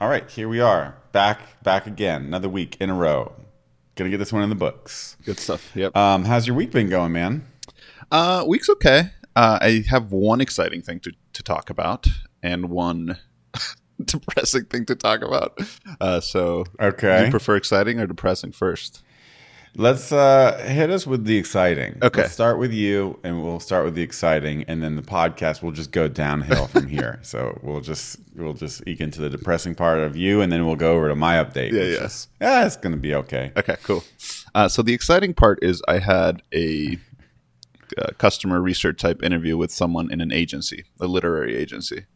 All right, here we are, back, back again, another week in a row. Gonna get this one in the books. Good stuff. Yep. Um, how's your week been going, man? Uh, week's okay. Uh, I have one exciting thing to, to talk about and one depressing thing to talk about. Uh, so, do Okay, you prefer exciting or depressing first? Let's uh, hit us with the exciting. Okay. let's start with you, and we'll start with the exciting, and then the podcast will just go downhill from here. So we'll just we'll just eke into the depressing part of you, and then we'll go over to my update. Yeah, is- yeah, it's gonna be okay. Okay, cool. Uh, so the exciting part is I had a uh, customer research type interview with someone in an agency, a literary agency,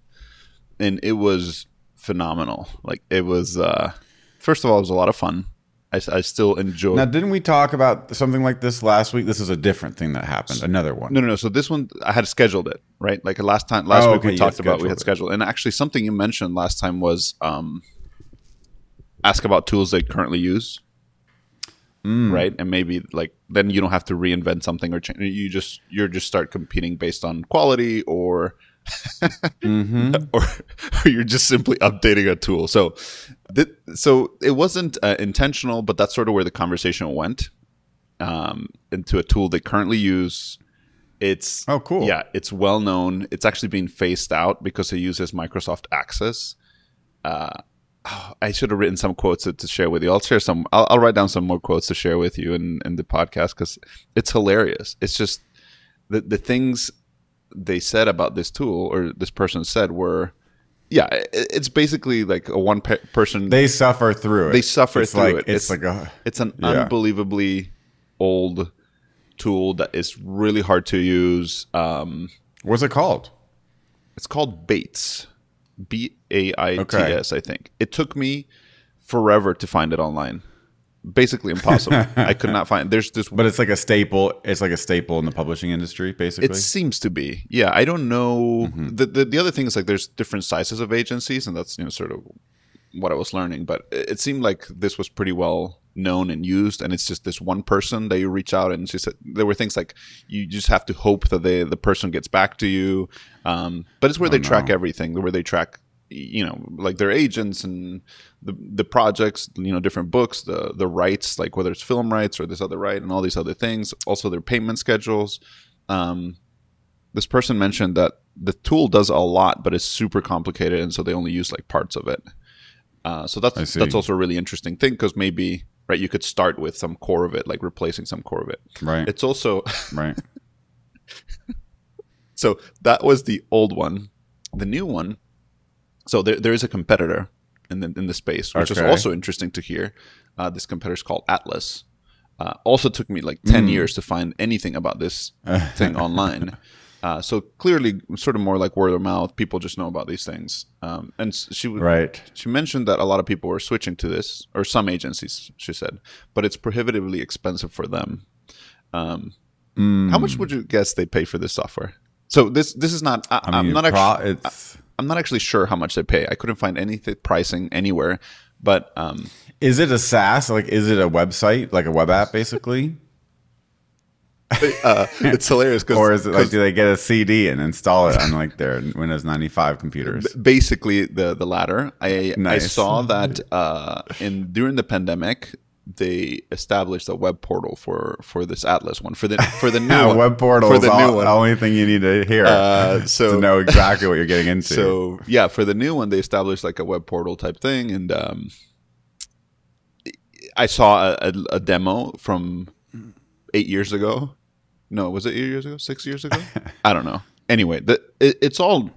and it was phenomenal. Like it was. Uh, first of all, it was a lot of fun. I, I still enjoy. Now, didn't we talk about something like this last week? This is a different thing that happened. Another one. No, no, no. So this one, I had scheduled it right. Like last time, last Oh, week okay, we talked about we had scheduled scheduled, and actually something you mentioned last time was um, ask about tools they currently use, Mm. right? And maybe like then you don't have to reinvent something or change. You just you're just start competing based on quality or hmm or, or you're just simply updating a tool. So, th- so it wasn't uh, intentional, but that's sort of where the conversation went um, into a tool they currently use. It's Oh, cool. Yeah, it's well known. It's actually being phased out because it uses Microsoft Access. Uh, oh, I should have written some quotes to, to share with you. I'll share some. I'll, I'll write down some more quotes to share with you in, in the podcast because it's hilarious. It's just the the things they said about this tool or this person said were yeah it's basically like a one pe- person They suffer through it. They suffer it's through like, it. It's, It's- like a it's an Yeah. unbelievably old tool that is really hard to use um what's it called? it's called bates b-a-i-t-s i think it took me forever to find it online basically impossible i could not find there's this But it's like a staple. It's like a staple in the publishing industry, basically. It seems to be. Yeah, I don't know. The, the the other thing is like there's different sizes of agencies, and that's you know sort of what I was learning. But it, seemed like this was pretty well known and used, and it's just this one person that you reach out and she said there were things like you just have to hope that they the person gets back to you. Um, but it's where they track everything, where they track you know like their agents and the the projects you know different books the the rights like whether it's film rights or this other right and all these other things also their payment schedules um, this person mentioned that the tool does a lot, but it's super complicated, and so they only use like parts of it. Uh, so that's that's also a really interesting thing because maybe right you could start with some core of it, like replacing some core of it. right. It's also right. so that was the old one. The new one, so there there is a competitor in the in the space, which is also interesting to hear. Uh, this competitor is called Atlas. Uh, also took me like ten Mm. years to find anything about this thing online. Uh, so clearly, sort of more like word of mouth. People just know about these things. Um, and she w- Right. she mentioned that a lot of people were switching to this, or some agencies, she said, but it's prohibitively expensive for them. Um, Mm. How much would you guess they pay for this software? So this this is not. I, I mean, am not pro- actually. I'm not actually sure how much they pay. I couldn't find any th- pricing anywhere. But um, is it a SaaS? Like, is it a website, like a web app, basically, uh, it's hilarious because or is it like do they get a CD and install it on like their Windows 95 computers? basically the the latter. I I saw that uh, in during the pandemic they established a web portal for for this Atlas one for the for the new Yeah, one, web portal for is the all, new one. the only thing you need to hear Uh, so to know exactly what you're getting into. So yeah, for the new one, they established like a web portal type thing, and um, I saw a, a, a demo from eight years ago. No, was it eight years ago? Six years ago? I don't know. Anyway, the, it, it's all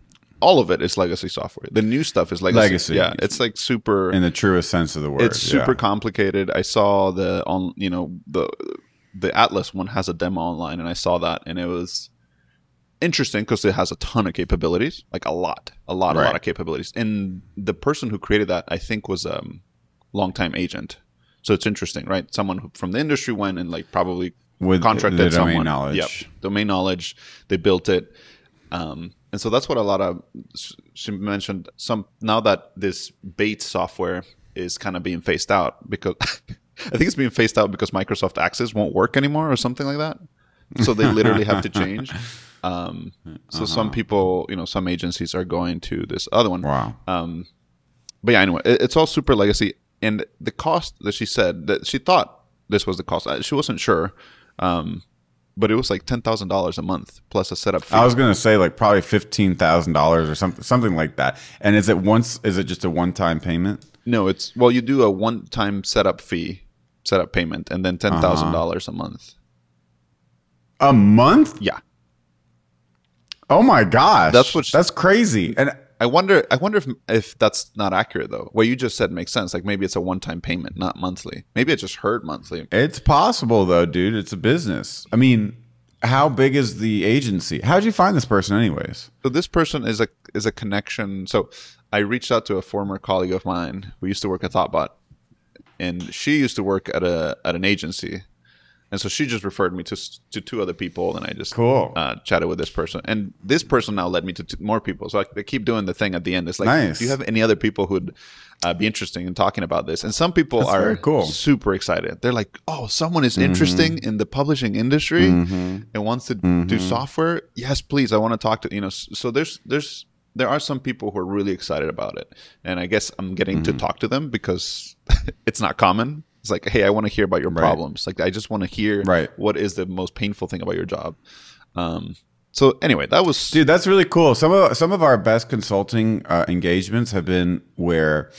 all of it is legacy software. The new stuff is legacy. Legacy. Yeah, it's like super. in the truest sense of the word, it's super yeah. complicated. I saw the on you know the the Atlas one has a demo online, and I saw that, and it was interesting because it has a ton of capabilities, like a lot, a lot, a lot of capabilities. And the person who created that, I think, was a um, longtime agent. So it's interesting, right? Someone who, from the industry went and like probably with contracted the domain someone. knowledge. Yep, domain knowledge. They built it, um, and so that's what a lot of she mentioned. Some now that this bait software is kind of being phased out because I think it's being phased out because Microsoft Access won't work anymore or something like that. So they literally have to change. Um, so some Uh-huh. people, you know, some agencies are going to this other one. Wow. Um, but yeah, anyway, it, it's all super legacy, and the cost that she said that she thought this was the cost. uh, She wasn't sure, um, but it was like ten thousand dollars a month plus a setup fee. I was gonna say like probably fifteen thousand dollars or something, something like that. And is it once? Is it just a one-time payment? no, it's well, you do a one-time setup fee, setup payment, and then ten thousand dollars uh-huh. a month. A month? Yeah, Oh my gosh, That's what that's crazy. And I wonder. I wonder if if that's not accurate though. What you just said makes sense. Like maybe it's a one-time payment, not monthly. Maybe it just heard monthly. it's possible though, dude. It's a business. I mean, how big is the agency? How'd you find this person, anyways? So this person is a is a connection. So I reached out to a former colleague of mine who used to work at Thoughtbot, and she used to work at a at an agency, and so she just referred me to to two other people, and I just Cool. uh, chatted with this person, and this person now led me to two more people. So I, I keep doing the thing at the end. It's like, Nice. do you have any other people who'd uh, be interesting in talking about this? And some people That's are cool. super excited. They're like, oh, someone is interesting in the publishing industry and wants to do software. Yes, please. I want to talk to you know. So there's there's there are some people who are really excited about it, and I guess I'm getting to talk to them because it's not common. It's like, hey, I want to hear about your problems. Like, I just want to hear Right. what is the most painful thing about your job. Um, so anyway, that was Dude, that's really cool. Some of some of our best consulting uh, engagements have been where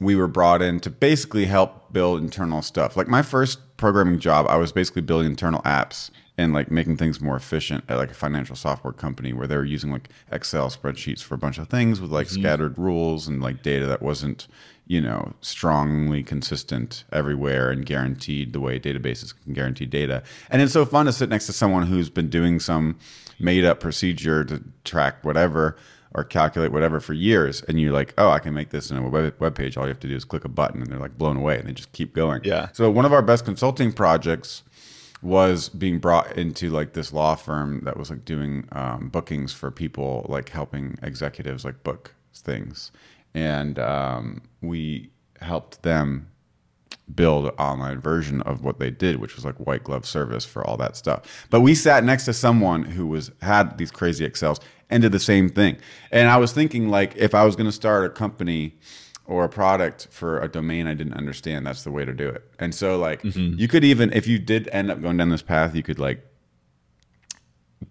we were brought in to basically help build internal stuff. Like my first programming job, I was basically building internal apps and like making things more efficient at like a financial software company where they were using like Excel spreadsheets for a bunch of things with like scattered rules and like data that wasn't, you know, strongly consistent everywhere and guaranteed the way databases can guarantee data. And it's so fun to sit next to someone who's been doing some made up procedure to track whatever or calculate whatever for years and you're like oh i can make this in a web, web page all you have to do is click a button and they're like blown away and they just keep going Yeah. so one of our best consulting projects was being brought into like this law firm that was like doing um, bookings for people like helping executives like book things and um, we helped them build an online version of what they did, which was like white glove service for all that stuff. But we sat next to someone who was had these crazy Excels and did the same thing. And I was thinking like if I was going to start a company or a product for a domain I didn't understand, that's the way to do it. And so like you could even if you did end up going down this path, you could like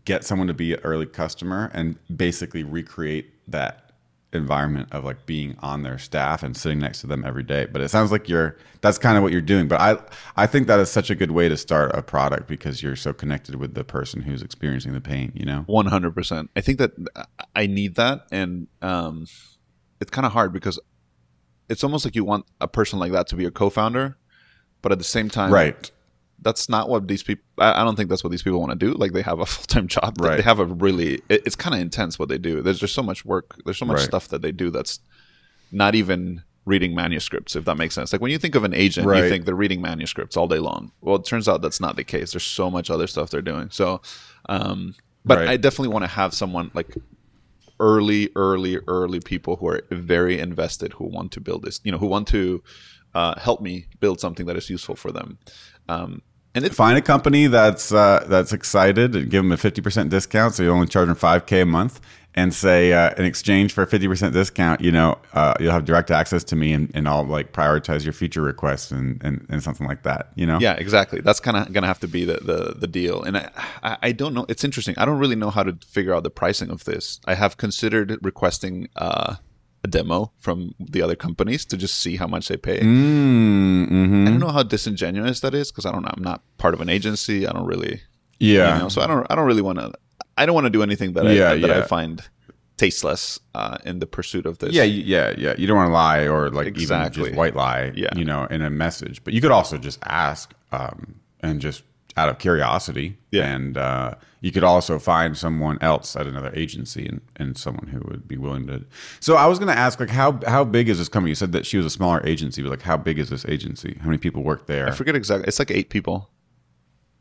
get someone to be an early customer and basically recreate that environment of like being on their staff and sitting next to them every day. But it sounds like you're that's kind of what you're doing. But i i think that is such a good way to start a product because you're so connected with the person who's experiencing the pain you know? One hundred percent. I think that I need that, and um, it's kind of hard because it's almost like you want a person like that to be your co-founder, but at the same time, right That's not what these people. I, I don't think that's what these people want to do. Like they have a full time job. Right. They have a really. It, it's kind of intense what they do. There's just so much work. There's so much Right. stuff that they do that's not even reading manuscripts. If that makes sense. Like when you think of an agent, you Right. think they're reading manuscripts all day long. Well, it turns out that's not the case. There's so much other stuff they're doing. So, um, but. I definitely want to have someone like early, early, early people who are very invested, who want to build this, you know, who want to uh, help me build something that is useful for them. Um, and find a company that's uh, that's excited and give them a 50% discount so you only charge them 5k a month and say uh, in exchange for a 50% discount you know uh, you'll have direct access to me and, and i'll like prioritize your feature requests and, and, and something like that you know yeah, exactly. That's kind of going to have to be the, the, the deal. And I, I don't know. It's interesting. I don't really know how to figure out the pricing of this. I have considered requesting uh, a demo from the other companies to just see how much they pay. mm, hmm I don't know how disingenuous that is because I don't know. I'm not part of an agency. I don't really, yeah you know, so I don't, I don't really want to, I don't want to do anything that I, Yeah, that I find tasteless uh, in the pursuit of this. yeah yeah yeah you don't want to lie or like even Exactly. just white lie Yeah. you know in a message but you could also just ask um, and just out of curiosity Yeah. and uh, you could also find someone else at another agency and, and someone who would be willing to so i was going to ask like how how big is this company you said that she was a smaller agency but like how big is this agency how many people work there I forget exactly. It's like eight people.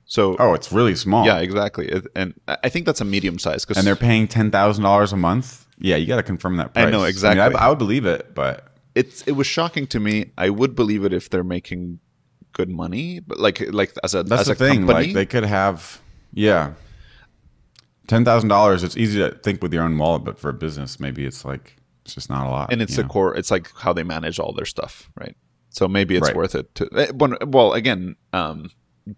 So oh it's really small yeah, exactly. And I I think that's a medium size because and they're paying $10000 a month yeah you got to confirm that price I know, mean, exactly. I, I would believe it but it's it was shocking to me. I would believe it if they're making good money, but like like as a That's as the a thing. company, Like they could have, yeah, ten thousand dollars. It's easy to think with your own wallet, but for a business, maybe it's like It's just not a lot. and it's the know? core. It's like how they manage all their stuff, right? So maybe it's Right. worth it to. eh, Well, again, um,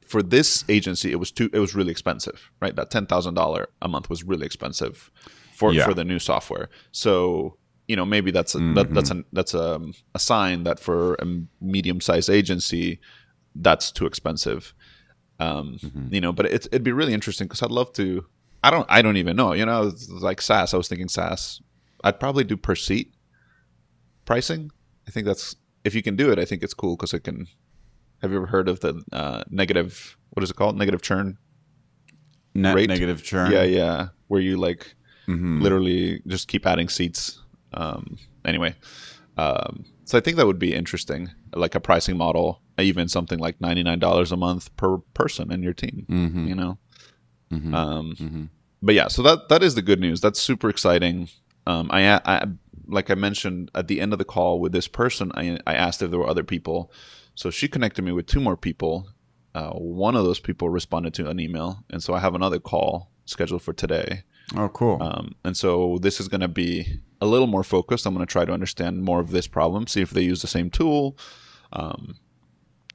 for this agency, it was too. It was really expensive, right? That ten thousand dollar a month was really expensive for Yeah. for the new software. So you know maybe that's a, that, that's a that's a, a sign that for a medium sized agency, that's too expensive. Um, You know, but it, it'd be really interesting because I'd love to. I don't. I don't even know. You know, like SaaS. I was thinking SaaS. I'd probably do per seat pricing. I think that's if you can do it. I think it's cool because it can. Have you ever heard of the uh, negative? What is it called? Negative churn. net rate? negative churn. Yeah, yeah. Where you like Mhm. literally just keep adding seats. Um, anyway, um, so I think that would be interesting, like a pricing model, even something like ninety nine dollars a month per person in your team. Mhm. You know. Mhm. Um, Mhm. but yeah, so that that is the good news. That's super exciting. Um, I, I like I mentioned at the end of the call with this person, I I asked if there were other people, so she connected me with two more people. Uh, one of those people responded to an email, and so I have another call scheduled for today. Oh, cool. Um, and so this is going to be a little more focused. I'm going to try to understand more of this problem, see if they use the same tool, um,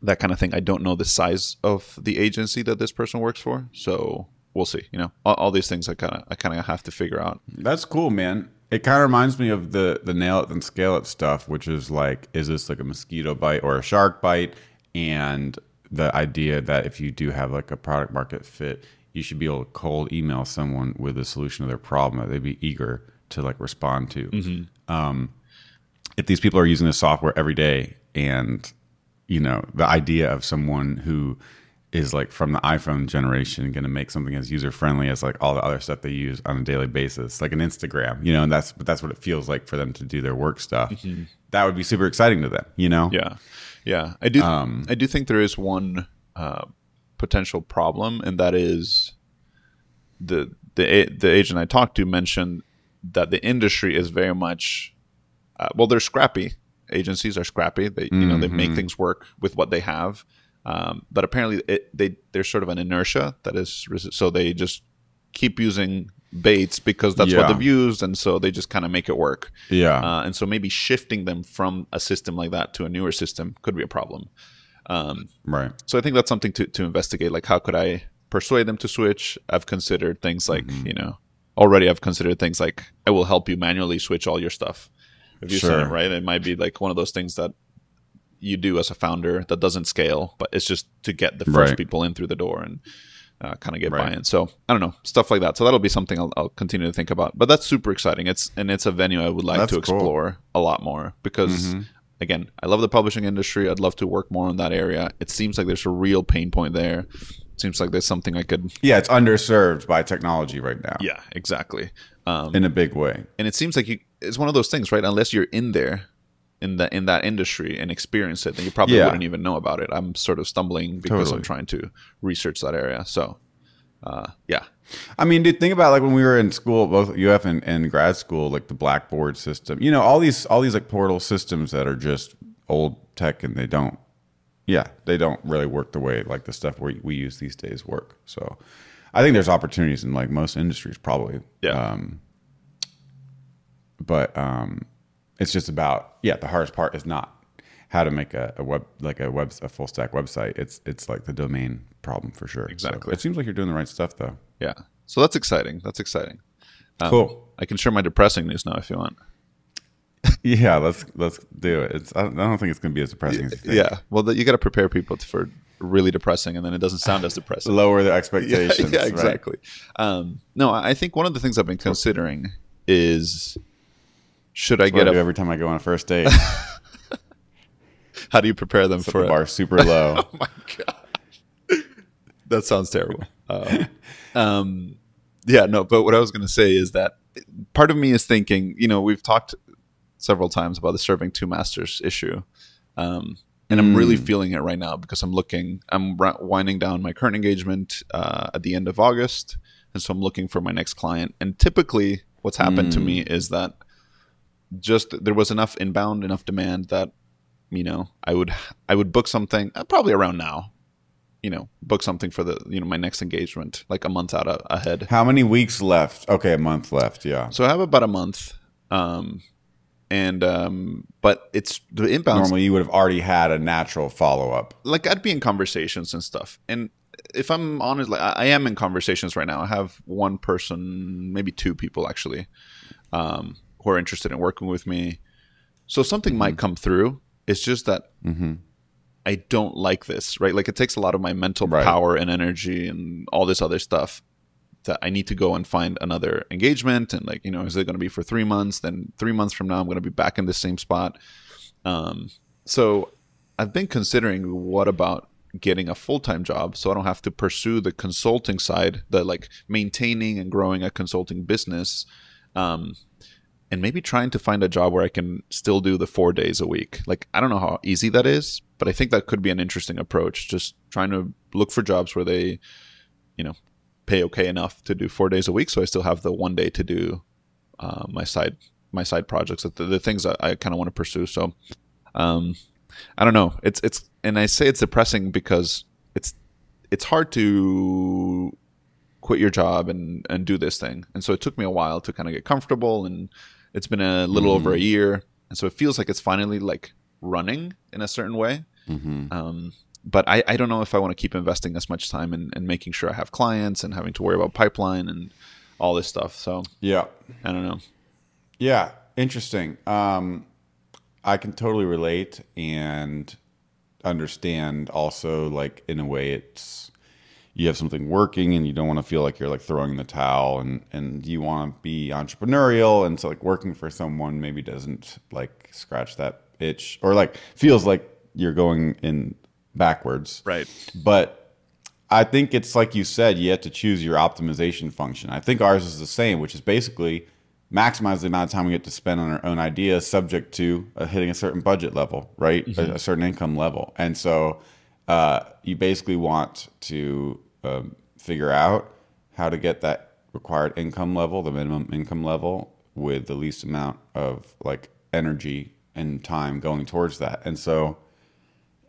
that kind of thing. I don't know the size of the agency that this person works for, so we'll see. You know, all, all these things I kind of I kind of have to figure out. That's cool, man. It kind of reminds me of the the nail it and scale it stuff, which is like, is this like a mosquito bite or a shark bite? And the idea that if you do have like a product market fit, you should be able to cold email someone with a solution to their problem that they'd be eager to like respond to. Um, if these people are using this software every day, and you know the idea of someone who is like from the iPhone generation going to make something as user friendly as like all the other stuff they use on a daily basis, like an Instagram, you know, and that's but that's what it feels like for them to do their work stuff. That would be super exciting to them, you know. Yeah, yeah. I do. Um, I do think there is one uh, potential problem, and that is the the the agent I talked to mentioned that the industry is very much uh, well, they're scrappy. Agencies are scrappy. They you know they make things work with what they have, um, but apparently it, they there's sort of an inertia that is so they just keep using baits because that's what they've used, and so they just kind of make it work. Yeah. Uh, and so maybe shifting them from a system like that to a newer system could be a problem. Um, right. so I think that's something to, to investigate. Like, how could I persuade them to switch? I've considered things like, Mm-hmm. you know, already I've considered things like, I will help you manually switch all your stuff. If you Sure. it right, it might be like one of those things that you do as a founder that doesn't scale, but it's just to get the first Right. people in through the door and uh, kind of get Right. buy-in. So I don't know stuff like that. So that'll be something I'll, I'll continue to think about. But that's super exciting. It's and it's a venue I would like That's to cool. explore a lot more because Mm-hmm. again, I love the publishing industry. I'd love to work more in that area. It seems like there's a real pain point there. It seems like there's something I could. Yeah, it's underserved by technology right now. Yeah, exactly. Um, In a big way. and it seems like you, it's one of those things, right? Unless you're in there, in that in that industry and experience it, then you probably Yeah. wouldn't even know about it. I'm sort of stumbling because I'm trying to research that area. So, uh, yeah, I mean, dude, think about like when we were in school, both UF and, and grad school, like the Blackboard system. You know, all these all these like portal systems that are just old tech and they don't, yeah, they don't really work the way like the stuff we we use these days work. So, I think there's opportunities in like most industries, probably. yeah, Um, but um, it's just about yeah. The hardest part is not how to make a, a web like a web a full stack website. It's it's like the domain problem for sure. So Exactly. it seems like you're doing the right stuff though. yeah. So that's exciting. That's exciting. Um, Cool. I can share my depressing news now if you want. Yeah, let's let's do it. It's I don't, think it's going to be as depressing as you think. Yeah. Well, you got to prepare people for really depressing, and then it doesn't sound as depressing. Lower the expectations. yeah, right? exactly. Um, no, I think one of the things I've been considering is should I That's what get I do a? every time I go on a first date. How do you prepare them Set for the a- bar super low. Oh my god, that sounds terrible. Uh, um, yeah, no. But what I was going to say is that part of me is thinking. You know, we've talked several times about the serving two masters issue, um, and I'm really feeling it right now because I'm looking. I'm ri- winding down my current engagement uh, at the end of August, and so I'm looking for my next client. And typically, what's happened to me is that just there was enough inbound, enough demand that you know I would I would book something uh, probably around now. You know, book something for the you know my next engagement like a month out a- ahead. How many weeks left? Okay, a month left. Yeah. So I have about a month. Um, and um, but it's the inbound. Normally, you would have already had a natural follow up. Like I'd be in conversations and stuff, and if I'm honest, like I am in conversations right now. I have one person, maybe two people actually, um, who are interested in working with me. So something mm-hmm. might come through. It's just that mm-hmm. I don't like this, right? Like it takes a lot of my mental right. power and energy and all this other stuff that I need to go and find another engagement. And like, you know, is it going to be for three months? Then three months from now, I'm going to be back in the same spot. Um, so I've been considering what about getting a full time job so I don't have to pursue the consulting side, the like maintaining and growing a consulting business. Um, and maybe trying to find a job where I can still do the four days a week. Like, I don't know how easy that is, but I think that could be an interesting approach. Just trying to look for jobs where they, you know, pay okay enough to do four days a week. So I still have the one day to do uh, my side my side projects, the, the things that I kind of want to pursue. So, um, I don't know. It's it's and I say it's depressing because it's it's hard to quit your job and and do this thing. And so it took me a while to kind of get comfortable and it's been a little mm-hmm. over a year. And so it feels like it's finally like running in a certain way. Mm-hmm. Um, but I, I don't know if I want to keep investing as much time in, in making sure I have clients and having to worry about pipeline and all this stuff. So yeah, I don't know. Yeah, interesting. Um, I can totally relate and understand also like in a way it's you have something working and you don't want to feel like you're like throwing the towel and and you want to be entrepreneurial and so like working for someone maybe doesn't like scratch that itch or like feels like you're going in backwards. Right. But i think it's like you said you have to choose your optimization function. I think ours is the same which is basically maximize the amount of time we get to spend on our own ideas subject to uh, hitting a certain budget level right? Mm-hmm. a, a, certain income level. And so uh, you basically want to um, figure out how to get that required income level the minimum income level with the least amount of like energy and time going towards that. And so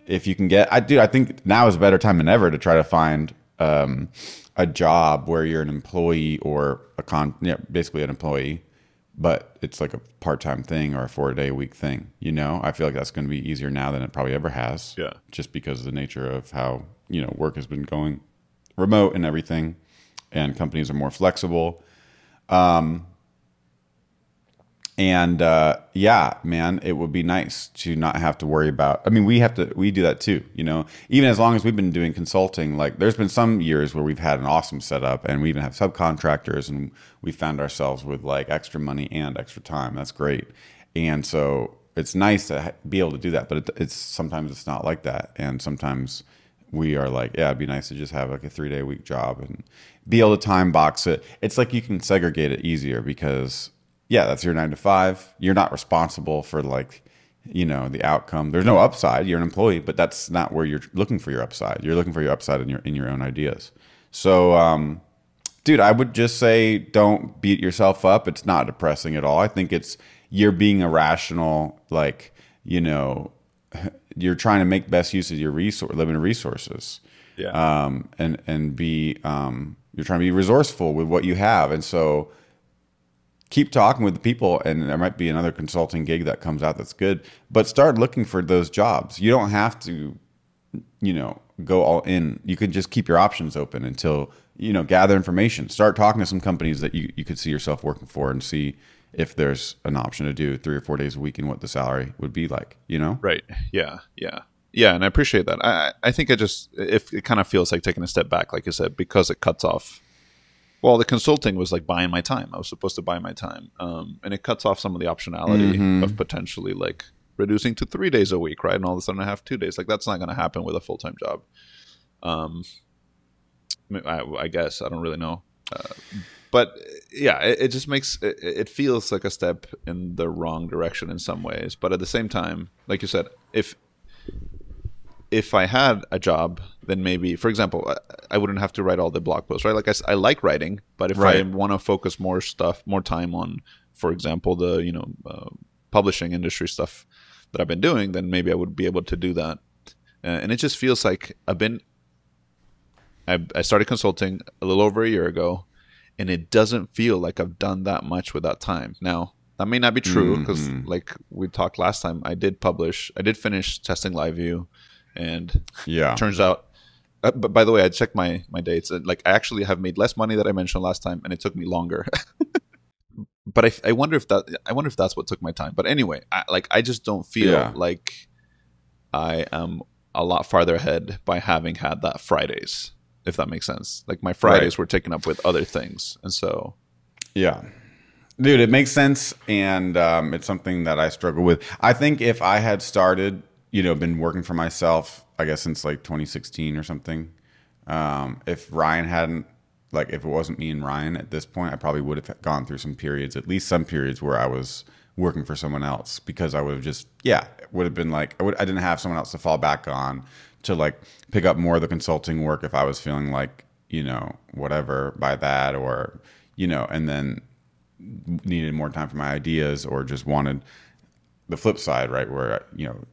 if you can get i do i think now is a better time than ever to try to find um, a job where you're an employee or a con yeah, basically an employee but it's like a part-time thing or a four day a week thing you know? I feel like that's going to be easier now than it probably ever has yeah. just because of the nature of how you know work has been going remote and everything and companies are more flexible. Um, and uh, yeah man it would be nice to not have to worry about i mean we have to we do that too you know? Even as long as we've been doing consulting like there's been some years where we've had an awesome setup and we even have subcontractors and we found ourselves with like extra money and extra time. That's great. And so it's nice to be able to do that but it, it's sometimes it's not like that. And sometimes we are like yeah it'd be nice to just have like a three day week job and be able to time box it it's like you can segregate it easier because yeah, that's your nine to five. You're not responsible for like, you know, the outcome. There's no upside. You're an employee, but that's not where you're looking for your upside. You're looking for your upside in your in your own ideas. So, um, dude, I would just say don't beat yourself up. It's not depressing at all. I think it's you're being irrational, like you know, you're trying to make best use of your resource, limited resources. Yeah. Um, and and be um, you're trying to be resourceful with what you have, and so keep talking with the people and there might be another consulting gig that comes out that's good but start looking for those jobs you don't have to you know go all in you can just keep your options open until you know gather information start talking to some companies that you, you could see yourself working for and see if there's an option to do three or four days a week and what the salary would be like you know right yeah yeah yeah and i appreciate that i i think it just if it kind of feels like taking a step back like you said because it cuts off well, the consulting was like buying my time. I was supposed to buy my time, um, and it cuts off some of the optionality mm-hmm. of potentially like reducing to three days a week, right? And all of a sudden I have two days. Like that's not going to happen with a full time job. Um, I, I, guess I don't really know, uh, but yeah, it, it just makes it, it, feels like a step in the wrong direction in some ways. But at the same time, like you said, if if I had a job, then maybe, for example, I wouldn't have to write all the blog posts, right? Like I, I like writing, but if right. I want to focus more stuff, more time on, for example, the you know uh, publishing industry stuff that I've been doing, then maybe I would be able to do that. Uh, and it just feels like I've been. I, I started consulting a little over a year ago, and it doesn't feel like I've done that much with that time. Now, That may not be true because, mm-hmm. like we talked last time, I did publish, I did finish Testing LiveView, and yeah, turns out. Uh, but by the way, I checked my my dates. And, like I actually have made less money that I mentioned last time, and it took me longer. but I, I wonder if that I wonder if that's what took my time. But anyway, I, like I just don't feel yeah. like I am a lot farther ahead by having had that Fridays, if that makes sense. Like my Fridays right. were taken up with other things, and so yeah, dude, it makes sense, and um, it's something that I struggle with. I think if I had started, you know, been working for myself, I guess since like 2016 or something, um, if Ryan hadn't like if it wasn't me and Ryan at this point, I probably would have gone through some periods, at least some periods where I was working for someone else because I would have just yeah, would have been like I would I didn't have someone else to fall back on to like pick up more of the consulting work if I was feeling like, you know, whatever by that or you know, and then needed more time for my ideas or just wanted the flip side, right, where you know,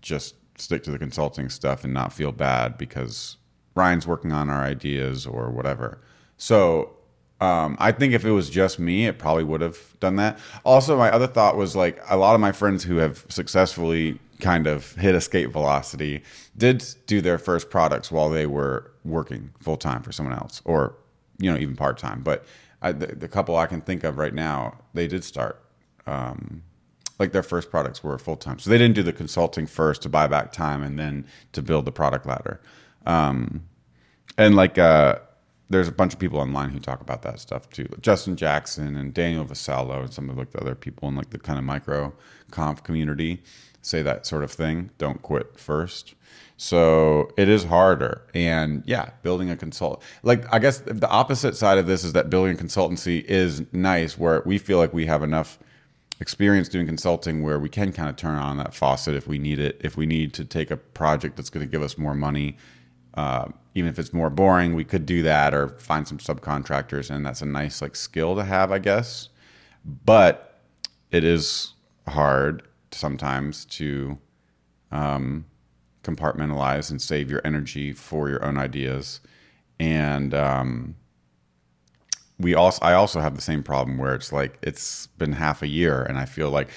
just stick to the consulting stuff and not feel bad because Ryan's working on our ideas or whatever. So um, I think if it was just me, it probably would have done that. Also, my other thought was like a lot of my friends who have successfully kind of hit escape velocity did do their first products while they were working full time for someone else, or you know even part time. But I, the, the, couple I can think of right now, they did start. Um, like their first products were full time, so they didn't do the consulting first to buy back time and then to build the product ladder. Um, and like uh, there's a bunch of people online who talk about that stuff too. Justin Jackson and Daniel Vassallo and some of like the other people in like the kind of micro conf community say that sort of thing. Don't quit first. So it is harder. And yeah, building a consult like I guess the opposite side of this is that building a consultancy is nice where we feel like we have enough experience doing consulting where we can kind of turn on that faucet if we need it. If we need to take a project that's going to give us more money uh, even if it's more boring, we could do that or find some subcontractors, and that's a nice like skill to have, I guess. But it is hard sometimes to um, compartmentalize and save your energy for your own ideas, and um, we also I also have the same problem where it's like it's been half a year, and I feel like,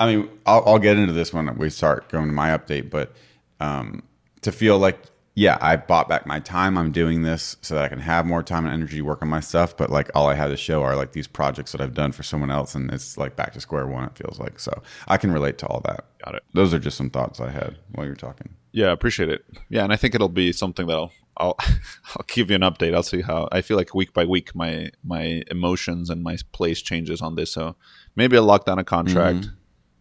I mean, I'll, I'll get into this when we start going to my update, but um, to feel like yeah, I bought back my time. I'm doing this so that I can have more time and energy to work on my stuff. But like all I have to show are like these projects that I've done for someone else, and it's like back to square one. It feels like so I can relate to all that. Got it. Those are just some thoughts I had while you're talking. Yeah, I appreciate it. Yeah, and I think it'll be something that I'll I'll I'll give you an update. I'll see how I feel like week by week my my emotions and my place changes on this. So maybe I'll lock down a contract. Mm-hmm.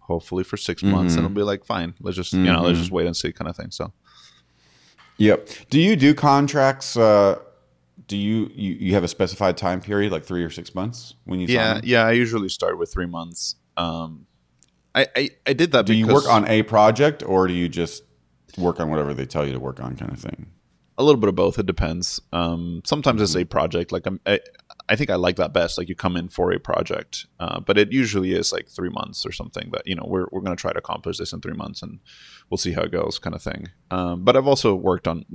Hopefully for 6 months, mm-hmm. and it'll be like fine. Let's just mm-hmm. you know let's mm-hmm. just wait and see kind of thing. So Yep. Do you do contracts? Uh, do you, you you have a specified time period, like three or six months, when you? Yeah, yeah. I usually start with three months. Um, I, I I did that. Do you work on a project, or do you just work on whatever they tell you to work on, kind of thing? A little bit of both. It depends. Um, sometimes mm-hmm. it's a project. Like I'm, I, I think I like that best. Like you come in for a project, uh, but it usually is like three months or something. That you know we're we're going to try to accomplish this in three months, and we'll see how it goes, kind of thing. Um, but I've also worked on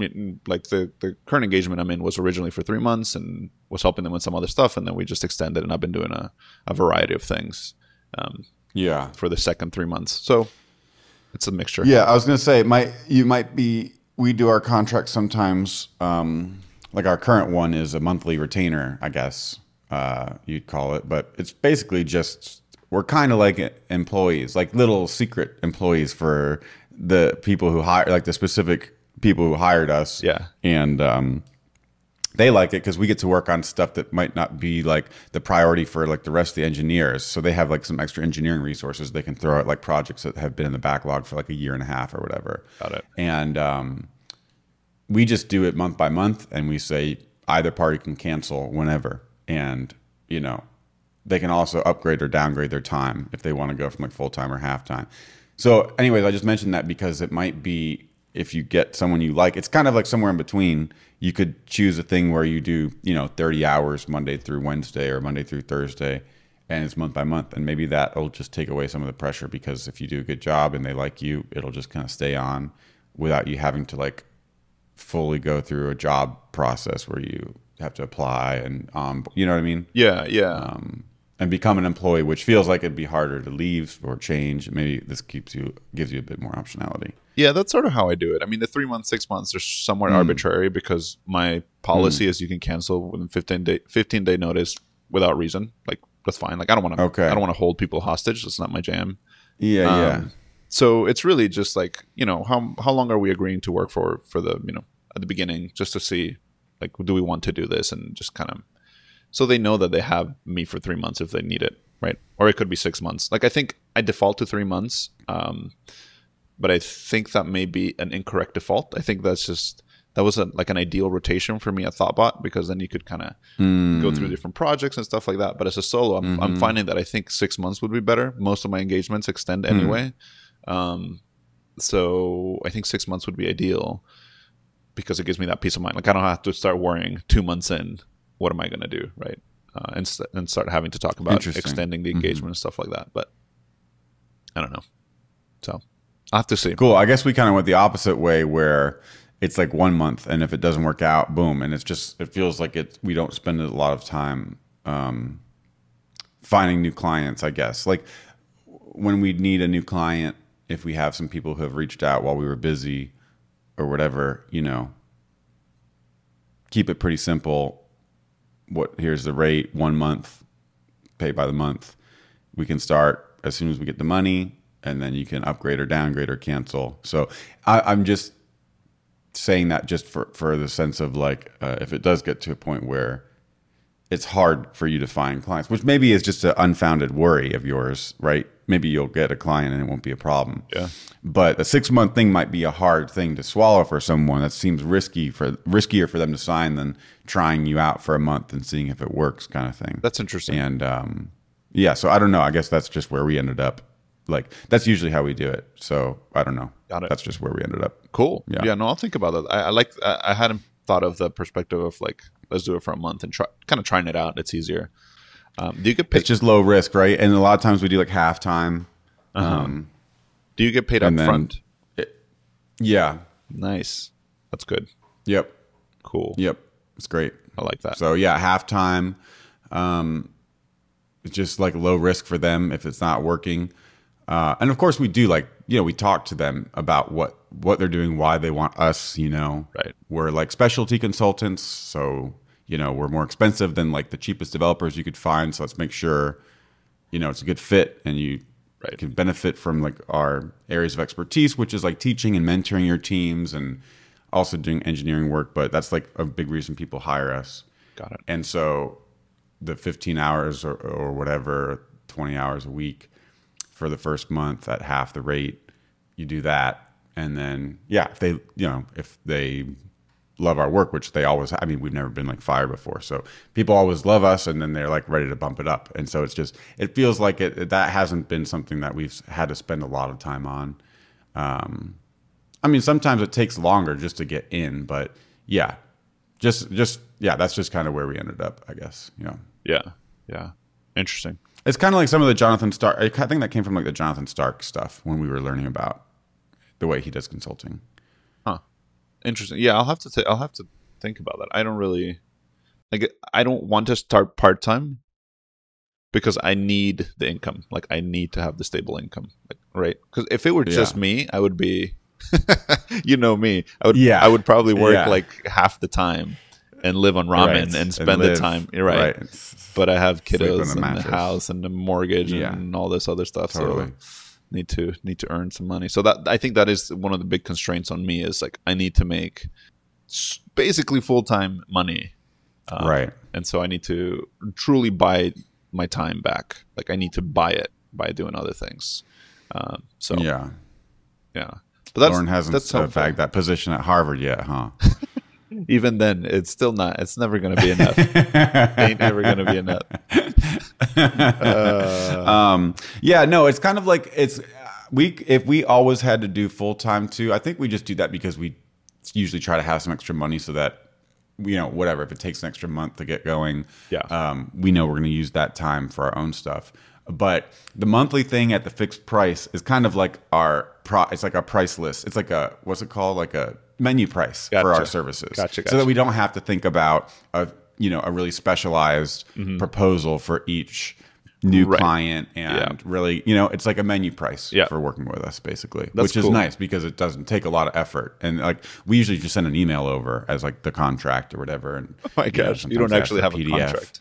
like the the current engagement I'm in was originally for three months and was helping them with some other stuff, and then we just extended, and I've been doing a, a variety of things. Um, yeah, for the second three months, so it's a mixture. Yeah, I was going to say, might you might be. We do our contracts sometimes. Um, like our current one is a monthly retainer, I guess uh, you'd call it, but it's basically just we're kind of like employees, like little secret employees for the people who hire, like the specific people who hired us. Yeah, and um, they like it because we get to work on stuff that might not be like the priority for like the rest of the engineers. So they have like some extra engineering resources they can throw at like projects that have been in the backlog for like a year and a half or whatever. Got it. And um, we just do it month by month, and we say either party can cancel whenever, and you know they can also upgrade or downgrade their time if they want to go from like full time or half time. So, anyways, I just mentioned that because it might be if you get someone you like, it's kind of like somewhere in between. You could choose a thing where you do, you know, 30 hours Monday through Wednesday or Monday through Thursday, and it's month by month. And maybe that'll just take away some of the pressure because if you do a good job and they like you, it'll just kind of stay on without you having to like fully go through a job process where you have to apply and um you know what I mean? Yeah, yeah. Um, and become an employee, which feels like it'd be harder to leave or change. Maybe this keeps you gives you a bit more optionality. Yeah, that's sort of how I do it. I mean, the three months, six months are somewhat Hmm. arbitrary because my policy is you can cancel within 15 day 15 day notice without reason. Like that's fine. Like I don't want to. Okay. I don't want to hold people hostage. That's not my jam. Yeah, yeah. Um, So it's really just like you know how how long are we agreeing to work for for the you know at the beginning just to see like do we want to do this and just kind of so they know that they have me for three months if they need it right or it could be six months like I think I default to three months um, but I think that may be an incorrect default I think that's just that was a, like an ideal rotation for me at Thoughtbot because then you could kind of Hmm. go through different projects and stuff like that. But as a solo, I'm, Mm-hmm. I'm finding that I think six months would be better. Most of my engagements extend Hmm. anyway. Um, so I think six months would be ideal because it gives me that peace of mind. Like I don't have to start worrying two months in, what am I going to do? Right. Uh, and, st- and start having to talk about extending the Mhm. engagement and stuff like that. But I don't know. So I'll have to see. Cool. I guess we kind of went the opposite way where it's like one month, and if it doesn't work out, boom, and it's just it feels like it. We don't spend a lot of time um, finding new clients. I guess like when we need a new client, if we have some people who have reached out while we were busy or whatever, you know, keep it pretty simple. What here's the rate, one month, pay by the month. We can start as soon as we get the money, and then you can upgrade or downgrade or cancel. So I, I'm just saying that just for for the sense of like uh, if it does get to a point where it's hard for you to find clients, which maybe is just an unfounded worry of yours, right? Maybe you'll get a client and it won't be a problem. Yeah. But a six month thing might be a hard thing to swallow for someone. That seems risky for riskier for them to sign than trying you out for a month and seeing if it works, kind of thing. That's interesting. And um, yeah, so I don't know. I guess that's just where we ended up. Like that's usually how we do it. So I don't know. Got it. That's just where we ended up. Cool. Yeah. Yeah. no, I'll think about that. I, I like. I, I hadn't thought of the perspective of like let's do it for a month and try kind of trying it out. It's easier. Um, do you get paid? It's just low risk, right? And a lot of times we do like halftime. Um, do you get paid up front? yeah. Nice. That's good. Yep. Cool. Yep. It's great. I like that. So yeah, halftime. Um, it's just like low risk for them if it's not working. Uh, and of course, we do like you know we talk to them about what what they're doing, why they want us. You know, Right. We're like specialty consultants, so you know we're more expensive than like the cheapest developers you could find. So let's make sure you know it's a good fit and you Right. can benefit from like our areas of expertise, which is like teaching and mentoring your teams and also doing engineering work. But that's like a big reason people hire us. Got it. And so the 15 hours or, or whatever, 20 hours a week for the first month at half the rate, you do that. And then, yeah, if they, you know, if they love our work, which they always, I mean, we've never been like fired before. So people always love us and then they're like ready to bump it up. And so it's just, it feels like it, that hasn't been something that we've had to spend a lot of time on. Um, I mean, sometimes it takes longer just to get in, but yeah, just, just, yeah, that's just kind of where we ended up, I guess, you know. Yeah. Yeah. Interesting. It's kind of like some of the Jonathan Stark. I think that came from like the Jonathan Stark stuff when we were learning about the way he does consulting. Huh. Interesting. Yeah, I'll have to. Th- I'll have to think about that. I don't really like. I don't want to start part time because I need the income. Like I need to have the stable income. Like, right? Because if it were just Yeah. me, I would be. you know me. I would. Yeah. I would probably work Yeah. like half the time and live on ramen Right. and spend the live. time. You're right. Right. But I have kiddos and the house and the mortgage Yeah. and all this other stuff. Totally. So need to need to earn some money. So that I think that is one of the big constraints on me is like I need to make basically full time money, um, right. and so I need to truly buy my time back. Like I need to buy it by doing other things. Um, so yeah, Yeah. but that's Lauren hasn't that's uh, bagged that position at Harvard yet, huh? Even then, it's still not. It's never going to be enough. Ain't ever going to be enough. Uh, um, yeah, no, it's kind of like it's we if we always had to do full time too. I think we just do that because we usually try to have some extra money so that you know whatever if it takes an extra month to get going, Yeah. um, we know we're going to use that time for our own stuff. But the monthly thing at the fixed price is kind of like our pro. It's like our price list. It's like a what's it called? Like a menu price for our services. Gotcha, So that we don't have to think about a you know a really specialized Mm-hmm. proposal for each new Right. client and Yeah. really, you know, it's like a menu price Yeah. for working with us basically, That's which is nice because it doesn't take a lot of effort. And like we usually just send an email over as like the contract or whatever. And Oh my you know, gosh, you don't actually have a contract.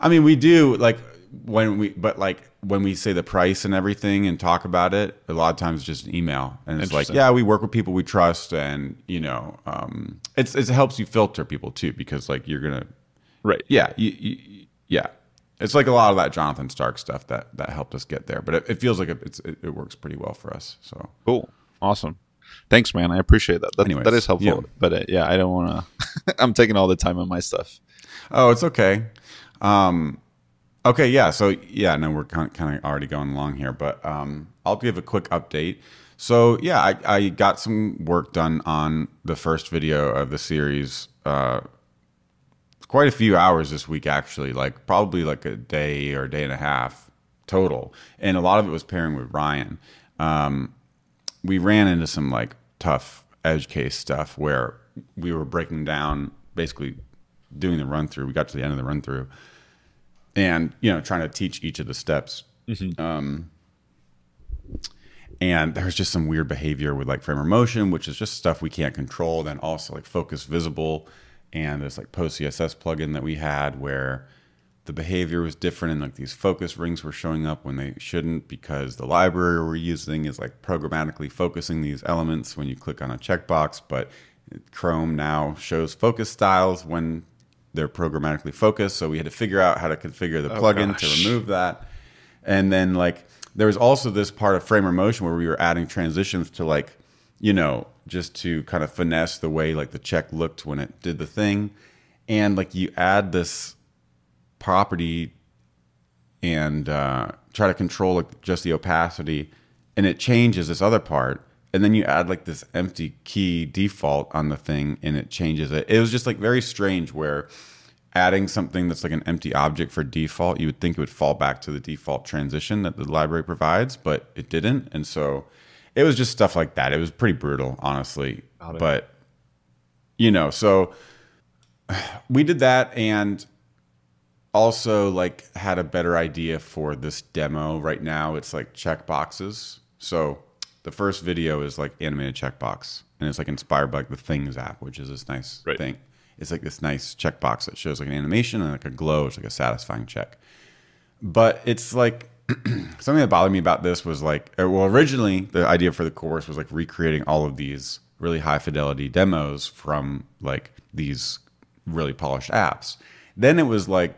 I mean, we do like when we, but like when we say the price and everything and talk about it, a lot of times it's just an email, and it's like, yeah, we work with people we trust, and you know, um, it's it helps you filter people too because like you're gonna, Right. yeah, you, you, yeah, it's like a lot of that Jonathan Stark stuff that that helped us get there, but it, it feels like it, it's, it, it works pretty well for us. So Cool. Awesome. Thanks, man. I appreciate that. That, Anyways, that is helpful. yeah. But uh, yeah, I don't want to. I'm taking all the time on my stuff. Oh, it's okay. Um, okay, yeah. So yeah, no, we're kind of already going along here, but um, I'll give a quick update. So yeah, I, I got some work done on the first video of the series. Uh, quite a few hours this week, actually. Like probably like a day or a day and a half total, and a lot of it was pairing with Ryan. Um, we ran into some like tough edge case stuff where we were breaking down basically doing the run through we got to the end of the run through and you know trying to teach each of the steps. Um, and there's just some weird behavior with like frame framer motion which is just stuff we can't control then also like focus visible. And this like post css plugin that we had where the behavior was different and like these focus rings were showing up when they shouldn't because the library we're using is like programmatically focusing these elements when you click on a checkbox. But chrome now shows focus styles when they're programmatically focused so we had to figure out how to configure the plugin gosh. to remove that. And then like there was also this part of framer motion where we were adding transitions to like you know just to kind of finesse the way like the check looked when it did the thing. And like you add this property and uh, try to control like just the opacity and it changes this other part and then you add like this empty key default on the thing and it changes it. It was just like very strange where adding something that's like an empty object for default you would think it would fall back to the default transition that the library provides but it didn't. And so it was just stuff like that. It was pretty brutal honestly. But you know so we did that and also like had a better idea for this demo. Right now it's like check boxes. So the first video is like animated checkbox and it's like inspired by like the things app which is this nice Right. thing. It's like this nice checkbox that shows like an animation and like a glow it's like a satisfying check. But it's like something that bothered me about this was like uh, well originally the idea for the course was like recreating all of these really high fidelity demos from like these really polished apps. Then it was like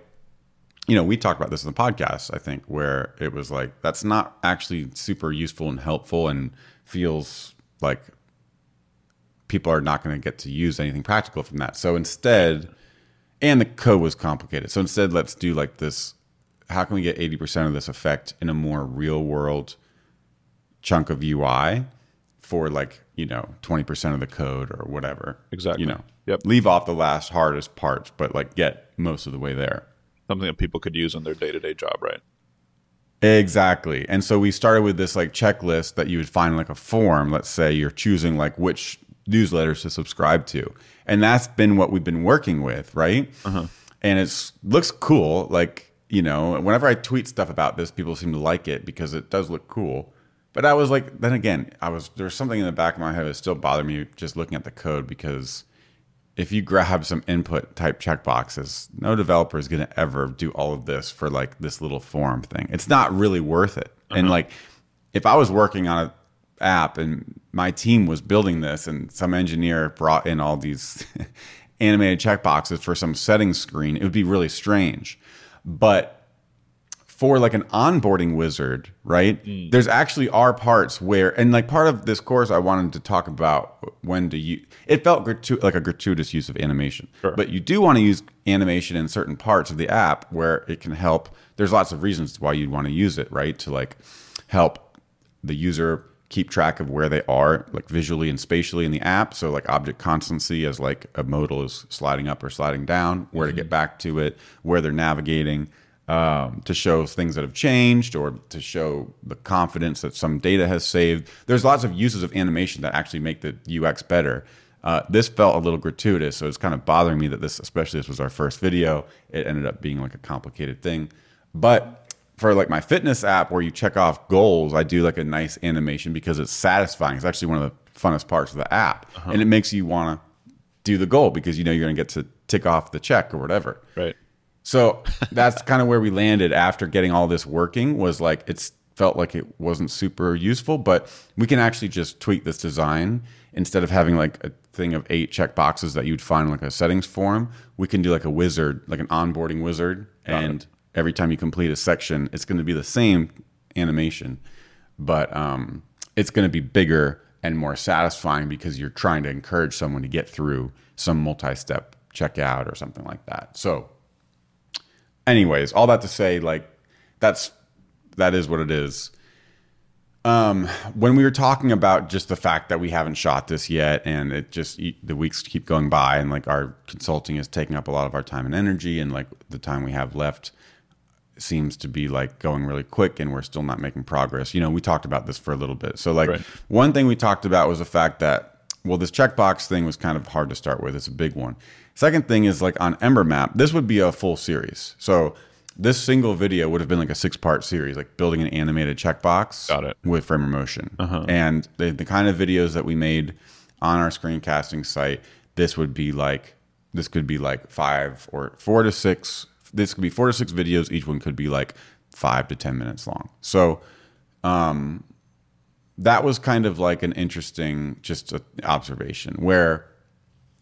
you know, we talked about this in the podcast, I think, where it was like that's not actually super useful and helpful and feels like people are not going to get to use anything practical from that. So instead, and the code was complicated. So instead, let's do like this how can we get 80% of this effect in a more real world chunk of UI for like, you know, 20% of the code or whatever. Exactly. You know, Yep. leave off the last hardest parts, but like get most of the way there. Something that people could use in their day to day job, right? Exactly. And so we started with this like checklist that you would find like a form. Let's say you're choosing like which newsletters to subscribe to. And that's been what we've been working with, right? Uh-huh. And it's looks cool. Like, you know, whenever I tweet stuff about this, people seem to like it because it does look cool. But I was like, then again, I was there's something in the back of my head that still bothered me just looking at the code because if you grab some input type checkboxes, no developer is going to ever do all of this for like this little form thing. It's not really worth it. And uh-huh. like, if I was working on an app and my team was building this, and some engineer brought in all these animated checkboxes for some settings screen, it would be really strange. But for like an onboarding wizard, right? Hmm. There's actually are parts where, and like part of this course, I wanted to talk about when to use. It felt gratu- like a gratuitous use of animation, Sure. but you do want to use animation in certain parts of the app where it can help. There's lots of reasons why you'd want to use it, right? To like help the user keep track of where they are, like visually and spatially in the app. So like object constancy as like a modal is sliding up or sliding down, where to get mm-hmm. back to it, where they're navigating, um, to show things that have changed or to show the confidence that some data has saved. There's lots of uses of animation that actually make the UX better. Uh, this felt a little gratuitous, so it's kind of bothering me that this, especially this was our first video, it ended up being like a complicated thing. But for like my fitness app where you check off goals, I do like a nice animation because it's satisfying. It's actually one of the funnest parts of the app, and it makes you want to do the goal because you know you're going to get to tick off the check or whatever. Right. So that's kind of where we landed after getting all this working was like it's felt like it wasn't super useful, but we can actually just tweak this design instead of having like a thing of eight check boxes that you'd find like a settings form. We can do like a wizard, like an onboarding wizard, and every time you complete a section, it's going to be the same animation, but um, it's going to be bigger and more satisfying because you're trying to encourage someone to get through some multi-step checkout or something like that. So anyways, all that to say, like that's that is what it is. Um, when we were talking about just the fact that we haven't shot this yet, and it just the weeks keep going by, and like our consulting is taking up a lot of our time and energy, and like the time we have left seems to be like going really quick, and we're still not making progress. You know, we talked about this for a little bit. So like Right. one thing we talked about was the fact that well, this checkbox thing was kind of hard to start with. It's a big one. Second thing is like on Ember Map, this would be a full series. So this single video would have been like a six part series, like building an animated checkbox Got it. with Framer Motion. Uh-huh. And the, the kind of videos that we made on our screencasting site, this would be like, this could be like five or four to six. This could be four to six videos. Each one could be like five to 10 minutes long. So, um, that was kind of like an interesting just observation where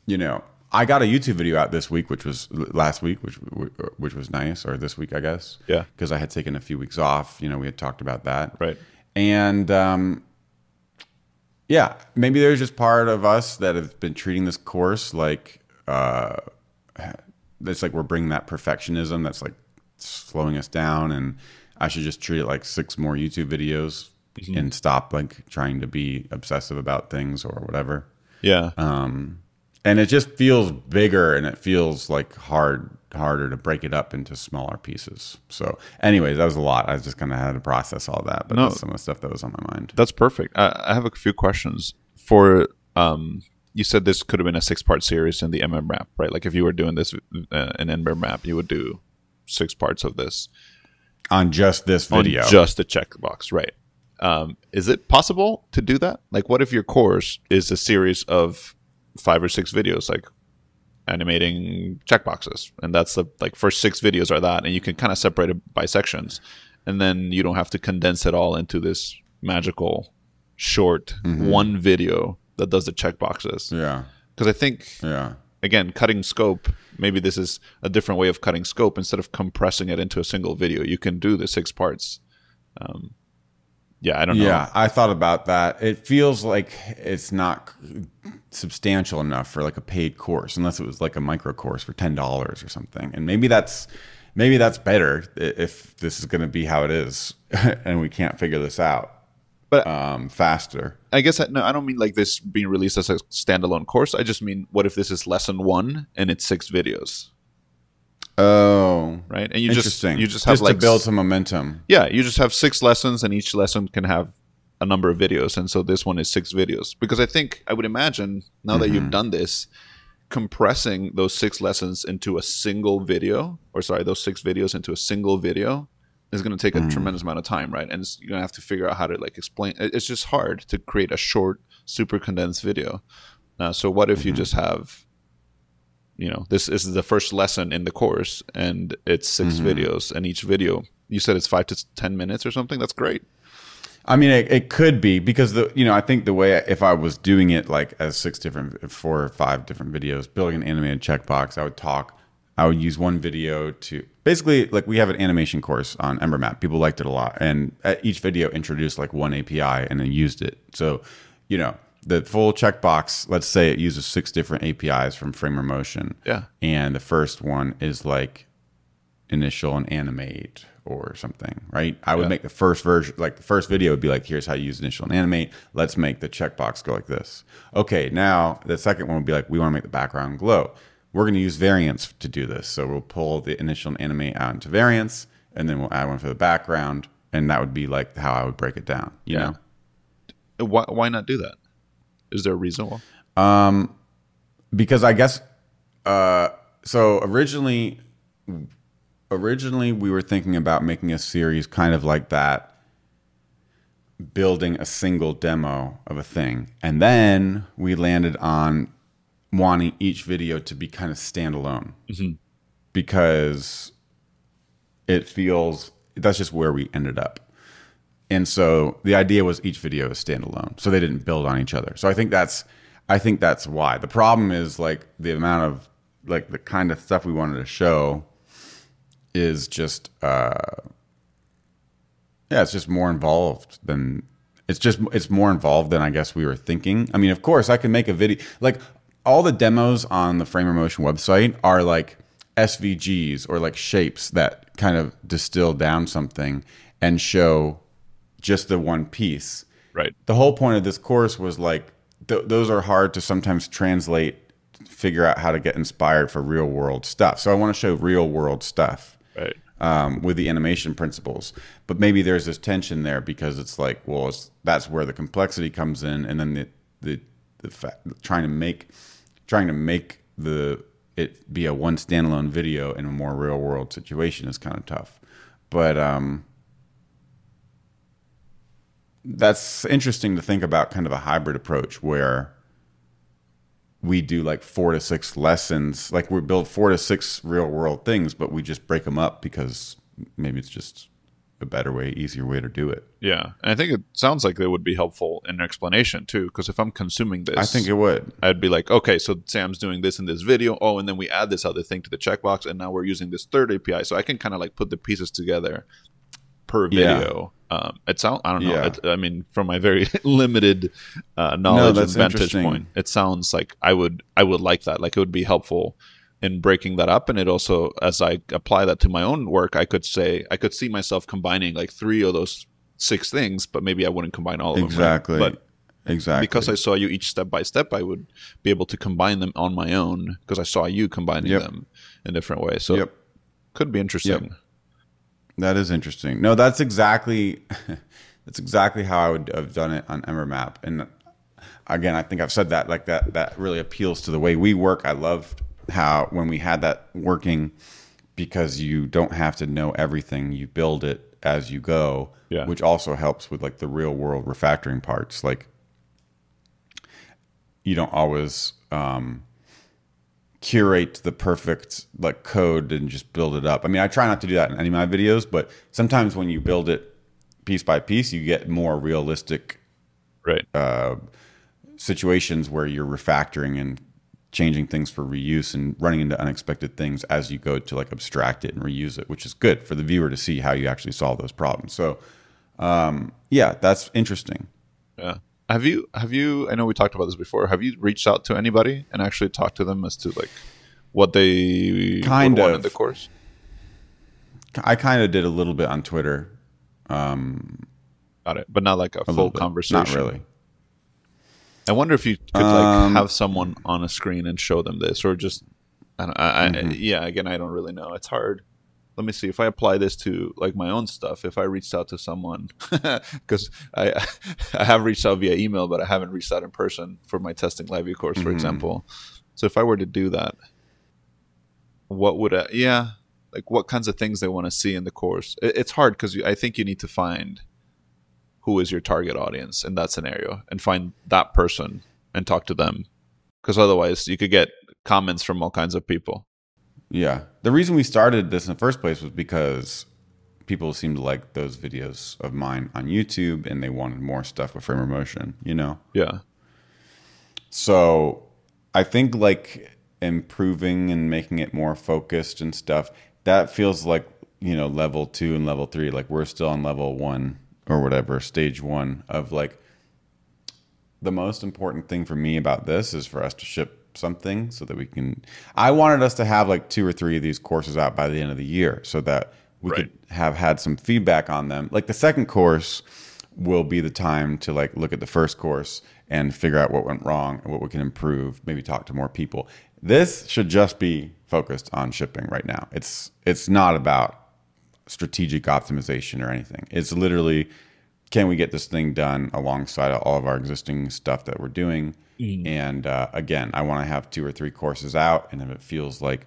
you know i got a youtube video out this week which was last week which which was nice or this week i guess Yeah. because i had taken a few weeks off you know we had talked about that Right. and um yeah maybe there's just part of us that have been treating this course like uh it's like we're bringing that perfectionism that's like slowing us down and i should just treat it like six more youtube videos and stop like trying to be obsessive about things or whatever Yeah. And it just feels bigger and it feels like hard harder to break it up into smaller pieces so anyways that was a lot i just kind of had to process all that but No. that's some of the stuff that was on my mind That's perfect. I, I have a few questions for. Um, you said this could have been a six-part series in the MM map, right? Like if you were doing this uh, in Ember map, you would do six parts of this on just this on video just the checkbox, right? Um, is it possible to do that? Like, what if your course is a series of five or six videos, like animating checkboxes, and that's the like first six videos are that, and you can kind of separate it by sections, and then you don't have to condense it all into this magical short one video that does the checkboxes. yeah Because I think yeah again, cutting scope. Maybe this is a different way of cutting scope instead of compressing it into a single video. You can do the six parts. Um, yeah, I don't know. Yeah, I thought about that. It feels like it's not substantial enough for like a paid course, unless it was like a micro course for ten dollars or something. And maybe that's maybe that's better if this is going to be how it is, and we can't figure this out. But- um, faster. I guess I, no, I don't mean like this being released as a standalone course. I just mean what if this is lesson one and it's six videos, Oh, right? And you just you just have like to build some momentum. yeah, you just have six lessons, and each lesson can have a number of videos, and so this one is six videos. Because I think I would imagine now that Mm-hmm. you've done this, compressing those six lessons into a single video, or sorry, those six videos into a single video, is going to take a Mm. tremendous amount of time, right? And it's, you're going to have to figure out how to like explain. It's just hard to create a short, super condensed video. Uh, so what if you Mm-hmm. just have you know this is the first lesson in the course and it's 6 Mm-hmm. videos and each video you said it's five to ten minutes or something that's great I mean, it, it could be because the you know I think the way if I was doing it like as six different, four or five different videos, building an animated checkbox, I would talk. I would use one video to basically like we have an animation course on Ember Map. People liked it a lot, and at each video introduced like one API and then used it. So, you know, the full checkbox. Let's say it uses six different APIs from Framer Motion. Yeah. and the first one is like initial and animate or something, right? I would Yeah. make the first version, like the first video would be like, here's how you use initial and animate. Let's make the checkbox go like this. Okay, now the second one would be like, we want to make the background glow. We're going to use variants to do this. So we'll pull the initial and animate out into variants, and then we'll add one for the background. And that would be like how I would break it down, you Yeah. know? why, why not do that is there a reason why Um, because I guess uh, so originally originally we were thinking about making a series kind of like that, building a single demo of a thing. And then we landed on wanting each video to be kind of standalone mm-hmm. because it feels that's just where we ended up. And so the idea was each video is standalone, so they didn't build on each other. So I think that's I think that's why. The problem is like the amount of like the kind of stuff we wanted to show is just uh yeah, it's just more involved than it's just it's more involved than I guess we were thinking. I mean, of course, I can make a video like all the demos on the Framer Motion website are like SVGs or like shapes that kind of distill down something and show just the one piece. Right. The whole point of this course was like th- those are hard to sometimes translate, figure out how to get inspired for real world stuff. So I want to show real world stuff Right. um, with the animation principles. But maybe there's this tension there because it's like, well, it's, that's where the complexity comes in, and then the the the fa- trying to make trying to make the it be a one standalone video in a more real world situation is kind of tough. But um, that's interesting to think about, kind of a hybrid approach where we do like four to six lessons like we build four to six real world things but we just break them up because maybe it's just a better way easier way to do it Yeah. And I think it sounds like they would be helpful in explanation too, because if I'm consuming this, i think it would I'd be like, okay, so Sam's doing this in this video. Oh, and then we add this other thing to the checkbox, and now we're using this third API. So I can kind of like put the pieces together per Yeah. video. Um, it sounds, I don't know. Yeah. It, I mean, from my very limited uh, knowledge and vantage point, it sounds like I would, I would like that. Like it would be helpful in breaking that up. And it also, as I apply that to my own work, I could say, I could see myself combining like three of those six things, but maybe I wouldn't combine all of exactly them. right? But exactly because I saw you each step by step, I would be able to combine them on my own because I saw you combining Yep. them in different ways. So yep could be interesting. That is interesting no that's exactly that's exactly how i would have done it on Ember Map. and again i think i've said that like that that really appeals to the way we work i loved how when we had that working because you don't have to know everything you build it as you go Yeah. which also helps with like the real world refactoring parts like you don't always um, curate the perfect like code and just build it up i mean i try not to do that in any of my videos but sometimes when you build it piece by piece you get more realistic Right. Uh, situations where you're refactoring and changing things for reuse and running into unexpected things as you go to like abstract it and reuse it, which is good for the viewer to see how you actually solve those problems. So, um, yeah, that's interesting. yeah. Have you have you I know we talked about this before. Have you reached out to anybody and actually talked to them as to like what they Kind of. the course? I kind of did a little bit on Twitter. um Got it. But not like a, a full conversation. Not really. I wonder if you could like Um, have someone on a screen and show them this, or just, I, don't, I, Mm-hmm. I yeah. Again, I don't really know. It's hard. Let me see if I apply this to like my own stuff. If I reached out to someone, because I I have reached out via email, but I haven't reached out in person for my Testing LiveView course, for Mm-hmm. example. So if I were to do that, what would I? Yeah, like what kinds of things they want to see in the course? It, it's hard because I think you need to find who is your target audience in that scenario and find that person and talk to them because otherwise you could get comments from all kinds of people Yeah. The reason we started this in the first place was because people seemed to like those videos of mine on YouTube and they wanted more stuff with Framer Motion, you know? yeah So I think like improving and making it more focused and stuff, that feels like, you know, level two and level three. Like we're still on level one or whatever, stage one of like the most important thing for me about this is for us to ship something so that we can I wanted us to have like two or three of these courses out by the end of the year so that we Right. could have had some feedback on them. Like the second course will be the time to like look at the first course and figure out what went wrong and what we can improve, maybe talk to more people. This should just be focused on shipping right now. It's it's not about strategic optimization or anything. It's literally can we get this thing done alongside all of our existing stuff that we're doing? And uh, again, I want to have two or three courses out, and if it feels like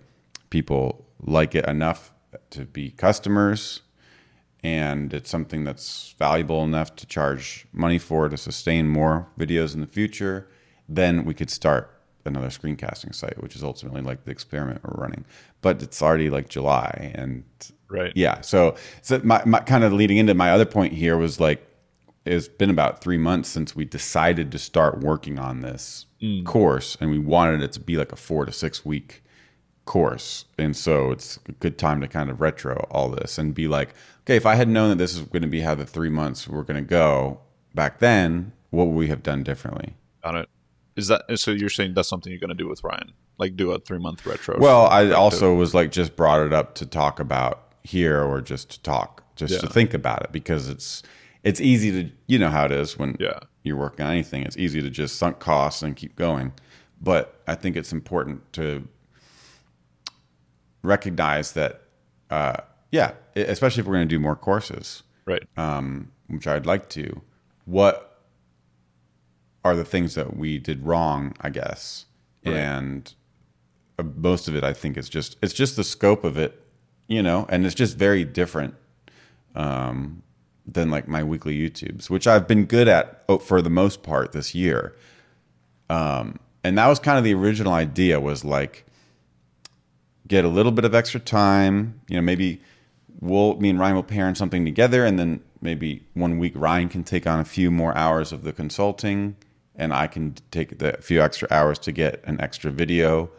people like it enough to be customers and it's something that's valuable enough to charge money for to sustain more videos in the future, then we could start another screencasting site, which is ultimately like the experiment we're running. But it's already like July and Right. yeah. So, so my, my kind of leading into my other point here was like, it's been about three months since we decided to start working on this mm. course, and we wanted it to be like a four to six week course. And so it's a good time to kind of retro all this and be like, okay, if I had known that this is going to be how the three months were going to go back then, what would we have done differently? Got it. Is that so? You're saying that's something you're going to do with Ryan, like do a three month retro? Well, I also was like just brought it up to talk about here or just to talk, just to think about it because it's it's easy to you know how it is when Yeah. you're working on anything. It's easy to just sunk costs and keep going. But I think it's important to recognize that uh, yeah, especially if we're going to do more courses, right. um, which I'd like to. What are the things that we did wrong? I guess, Right. and uh, most of it, I think, is just it's just the scope of it, you know, and it's just very different um, than like my weekly YouTubes, which I've been good at oh, for the most part this year. Um, and that was kind of the original idea was like get a little bit of extra time, you know, maybe we'll me and Ryan will pair in something together, and then maybe one week Ryan can take on a few more hours of the consulting, and I can take the few extra hours to get an extra video.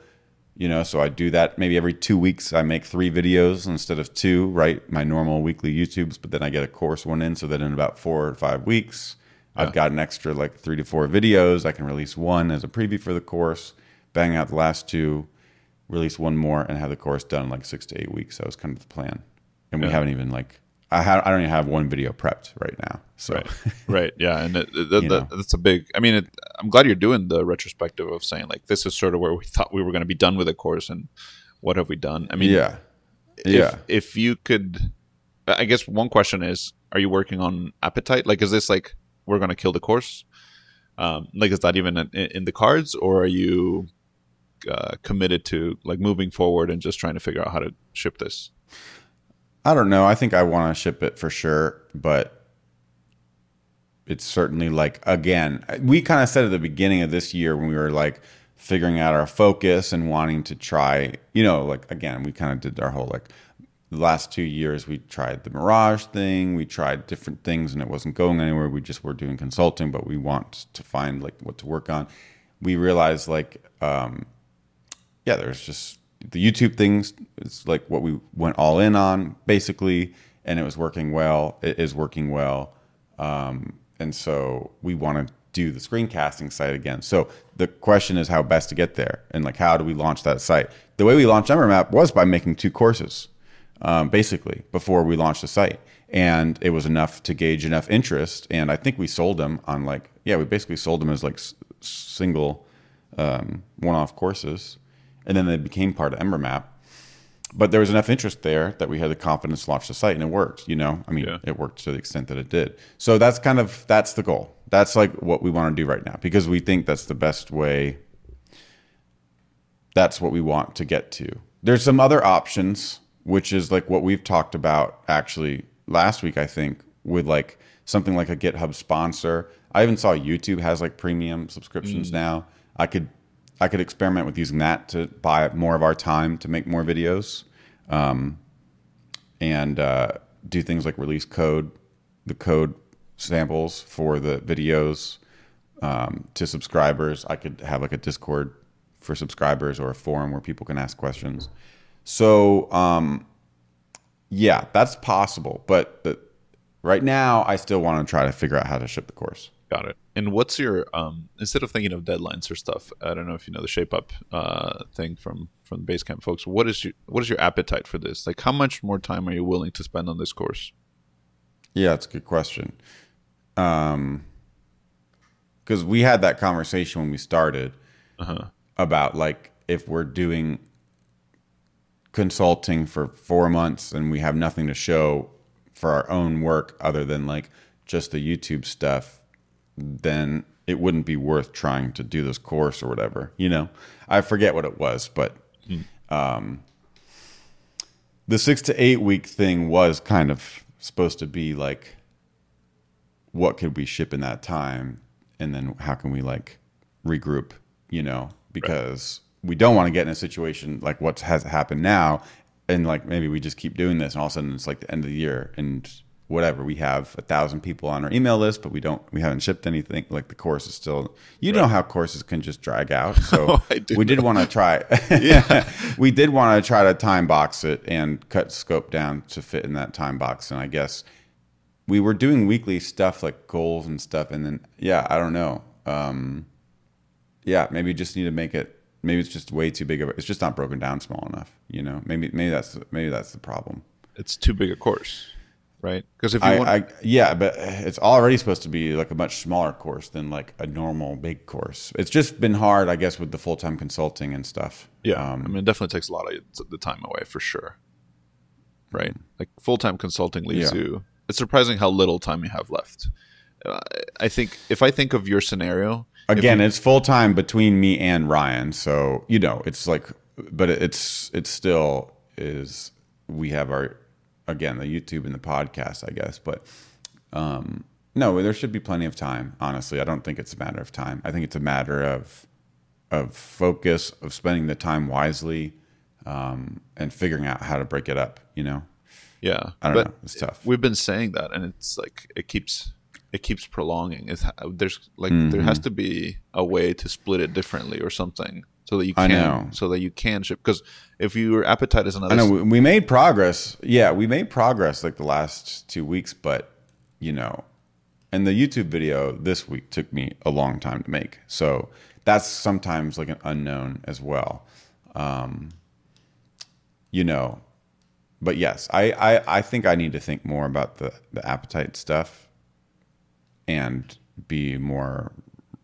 You know, so I do that maybe every two weeks. I make three videos instead of two, right? My normal weekly YouTubes, but then I get a course one in, so that in about four or five weeks, I've got an extra like three to four videos. I can release one as a preview for the course, bang out the last two, release one more, and have the course done in like six to eight weeks. That was kind of the plan, and we haven't even like I ha- I don't even have one video prepped right now. So Right. right. Yeah. And it, it, that- that's a big, I mean, it, I'm glad you're doing the retrospective of saying, like, this is sort of where we thought we were going to be done with the course and what have we done? I mean, yeah, if, yeah. if you could, I guess one question is, are you working on appetite? Like, is this like, we're going to kill the course? Um, like, is that even in, in the cards or are you uh, committed to like moving forward and just trying to figure out how to ship this? I don't know. I think I want to ship it for sure, but it's certainly like again, we kind of said at the beginning of this year when we were like figuring out our focus and wanting to try, you know, like again, we kind of did our whole like the last two years we tried the Mirage thing, we tried different things and it wasn't going anywhere. We just were doing consulting, but we want to find like what to work on. We realized like um yeah, there's just the YouTube things is like what we went all in on basically, and it was working well. It is working well, um, and so we want to do the screencasting site again. So the question is how best to get there, and like how do we launch that site? The way we launched EmberMap was by making two courses, um, basically before we launched the site, and it was enough to gauge enough interest. And I think we sold them on like yeah, we basically sold them as like s- single um, one-off courses, and then they became part of Embermap. But there was enough interest there that we had the confidence to launch the site, and it worked. You know, I mean, Yeah. it worked to the extent that it did. So that's kind of that's the goal. That's like what we want to do right now because we think that's the best way. That's what we want to get to. There's some other options, which is like what we've talked about actually last week, I think, with like something like a GitHub sponsor. I even saw YouTube has like premium subscriptions mm. now. I could I could experiment with using that to buy more of our time to make more videos, um, and uh, do things like release code, the code samples for the videos um, to subscribers. I could have like a Discord for subscribers or a forum where people can ask questions. So um, yeah, that's possible, but the, right now I still want to try to figure out how to ship the course. Got it. And what's your um instead of thinking of deadlines or stuff? I don't know if you know the shape up uh thing from from the Basecamp folks. What is your what is your appetite for this? Like, how much more time are you willing to spend on this course? Yeah, it's a good question. Um, because we had that conversation when we started Uh-huh. about like if we're doing consulting for four months and we have nothing to show for our own work other than like just the YouTube stuff, then it wouldn't be worth trying to do this course or whatever. You know, I forget what it was, but um, the six to eight week thing was kind of supposed to be like, what could we ship in that time, and then how can we like regroup, you know, because we don't want to get in a situation like what has happened now, and like maybe we just keep doing this, and all of a sudden it's like the end of the year and whatever we have a thousand people on our email list but we don't we haven't shipped anything. Like the course is still you know how courses can just drag out. So Oh, we did want to try yeah. we did want to try to time box it and cut scope down to fit in that time box. And i guess we were doing weekly stuff like goals and stuff and then yeah i don't know. Um yeah maybe just need to make it maybe it's just way too big of a, it's just not broken down small enough you know? Maybe maybe that's maybe that's the problem. It's too big a course, right? Because if you I, want, I yeah, but it's already supposed to be like a much smaller course than like a normal big course. It's just been hard, I guess, with the full time consulting and stuff. yeah, Um, I mean, it definitely takes a lot of the time away for sure, right? Like full time consulting leaves Yeah. you. It's surprising how little time you have left. I think if I think of your scenario, again, you- it's full time between me and Ryan, so you know, it's like, but it's it's still is we have our again the YouTube and the podcast, I guess, but um, no, there should be plenty of time. Honestly, I don't think it's a matter of time. I think it's a matter of of focus, of spending the time wisely, um, and figuring out how to break it up. You know, yeah, I don't know. It's tough. we've been saying that, and it's like it keeps it keeps prolonging. It's, there's like Mm-hmm. there has to be a way to split it differently or something so that you I can know. so that you can ship. Because if your appetite is another, I know we, made progress. Yeah, we made progress like the last two weeks, but you know, and the YouTube video this week took me a long time to make. So that's sometimes like an unknown as well. Um, you know, but yes, I, I, I think I need to think more about the, the appetite stuff and be more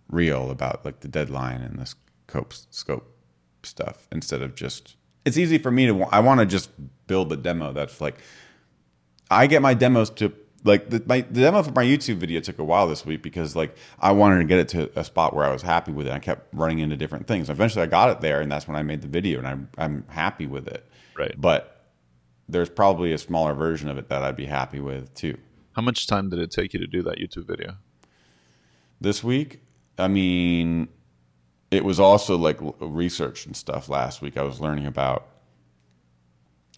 real about like the deadline and the scope scope stuff instead of just it's easy for me to I want to just build the demo that's like I get my demos to like the, my the demo for my YouTube video took a while this week because like I wanted to get it to a spot where I was happy with it. I kept running into different things. Eventually, I got it there, and that's when I made the video, and I'm I'm happy with it. Right. But there's probably a smaller version of it that I'd be happy with too. how much time did it take you to do that YouTube video? This week, I mean, it was also like research and stuff. Last week, I was learning about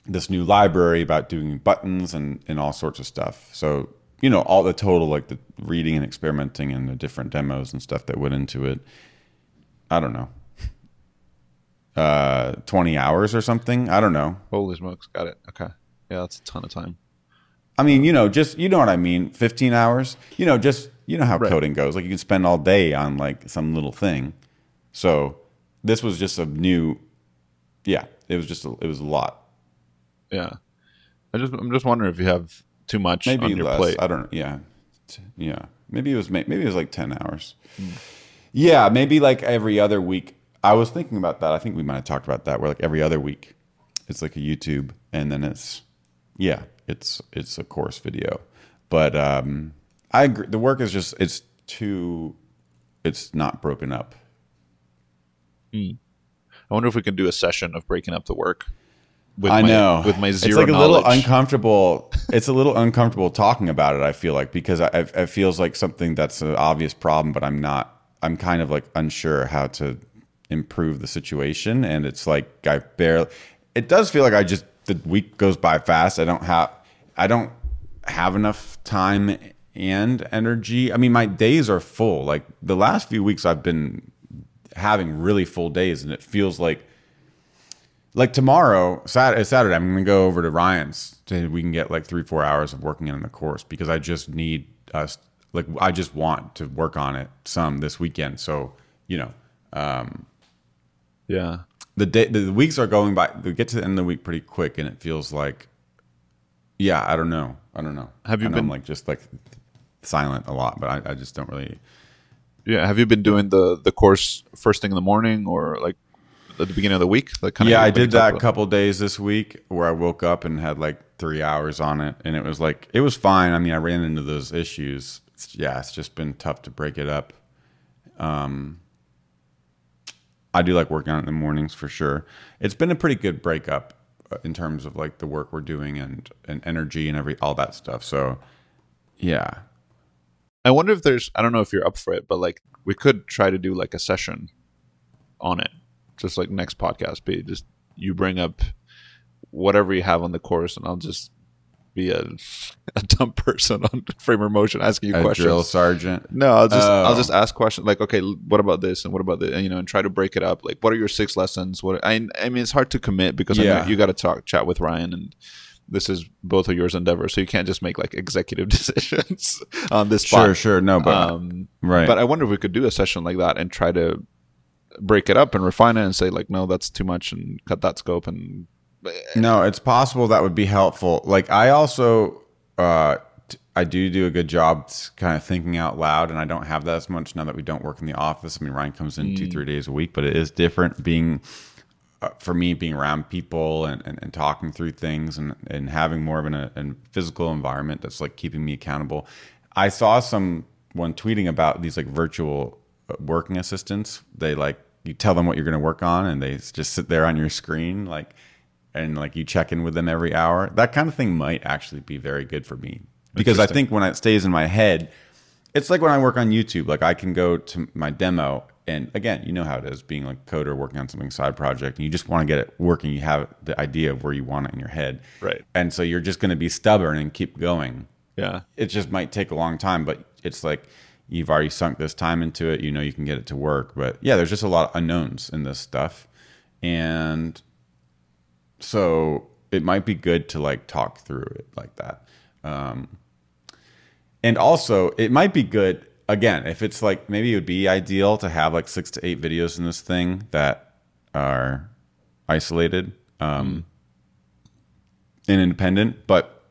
this new library about doing buttons and, and all sorts of stuff. So, you know, all the total, like the reading and experimenting and the different demos and stuff that went into it. I don't know. Uh, 20 hours or something. I don't know. Holy smokes, got it. Okay, yeah, that's a ton of time. I mean, you know, just, you know what I mean? 15 hours, you know, just, you know how Right. coding goes. Like you can spend all day on like some little thing. So this was just a new, yeah, it was just, a, it was a lot. Yeah, I just I'm just wondering if you have too much maybe on your less. plate. I don't. Yeah, yeah. Maybe it was. Maybe it was like ten hours. Yeah, maybe like every other week. I was thinking about that. I think we might have talked about that. Where like every other week, it's like a YouTube, and then it's yeah, it's it's a course video. But um, I agree. The work is just it's too. It's not broken up. I wonder if we can do a session of breaking up the work. With I my, know with my zero It's like a knowledge. little uncomfortable. it's a little uncomfortable talking about it. I feel like because I, I- it feels like something that's an obvious problem, but I'm not. I'm kind of like unsure how to improve the situation, and it's like I barely. It does feel like I just the week goes by fast. I don't have. I don't have enough time and energy. I mean, my days are full. Like the last few weeks, I've been having really full days, and it feels like like tomorrow, Saturday, uh, Saturday I'm going to go over to Ryan's. To, we can get like three, four hours of working in the course because I just need us. Like I just want to work on it some this weekend. So you know, um, yeah, the day, the weeks are going by. We get to the end of the week pretty quick, and it feels like, yeah, I don't know, I don't know. Have you know been- I'm like just like silent a lot, but I, I just don't really. Yeah. Have you been doing the the course first thing in the morning or like at the beginning of the week? Like kind yeah, of I did that a couple days this week where I woke up and had like three hours on it, and it was like it was fine. I mean, I ran into those issues. It's, yeah, it's just been tough to break it up. Um, I do like working on it in the mornings for sure. It's been a pretty good breakup uh, in terms of like the work we're doing and and energy and every all that stuff. So yeah, I wonder if there's I don't know if you're up for it, but like we could try to do like a session on it. Just like next podcast be just you bring up whatever you have on the course and I'll just be a, a dumb person on Framer Motion asking you a questions. drill sergeant. No, I'll just oh. I'll Oh. just ask questions like, okay, what about this and what about this, and you know, and try to break it up. Like, what are your six lessons? What I I mean, it's hard to commit because I Yeah. you got to talk chat with Ryan, and this is both of yours endeavors, so you can't just make like executive decisions on this. Sure, sure. No, but Um, right. but I wonder if we could do a session like that and try to break it up and refine it and say like, no, that's too much, and cut that scope and No, it's possible that would be helpful. Like I also, uh, I do do a good job kind of thinking out loud, and I don't have that as much now that we don't work in the office. I mean, Ryan comes in two, three days a week, but it is different being for me being around people and, and, and talking through things and, and having more of an, a, a physical environment that's like keeping me accountable. I saw someone tweeting about these like virtual uh, working assistants. They like you tell them what you're going to work on, and they just sit there on your screen like and like you check in with them every hour. That kind of thing might actually be very good for me because I think when it stays in my head, it's like when I work on YouTube. Like I can go to my demo, and again, you know how it is being like a coder working on something side project, and you just want to get it working. You have the idea of where you want it in your head, Right. And so you're just going to be stubborn and keep going. yeah, It just might take a long time, but it's like you've already sunk this time into it. You know you can get it to work, but yeah, there's just a lot of unknowns in this stuff, and so it might be good to like talk through it like that um, and also it might be good again if it's like maybe it would be ideal to have like six to eight videos in this thing that are isolated um, and independent but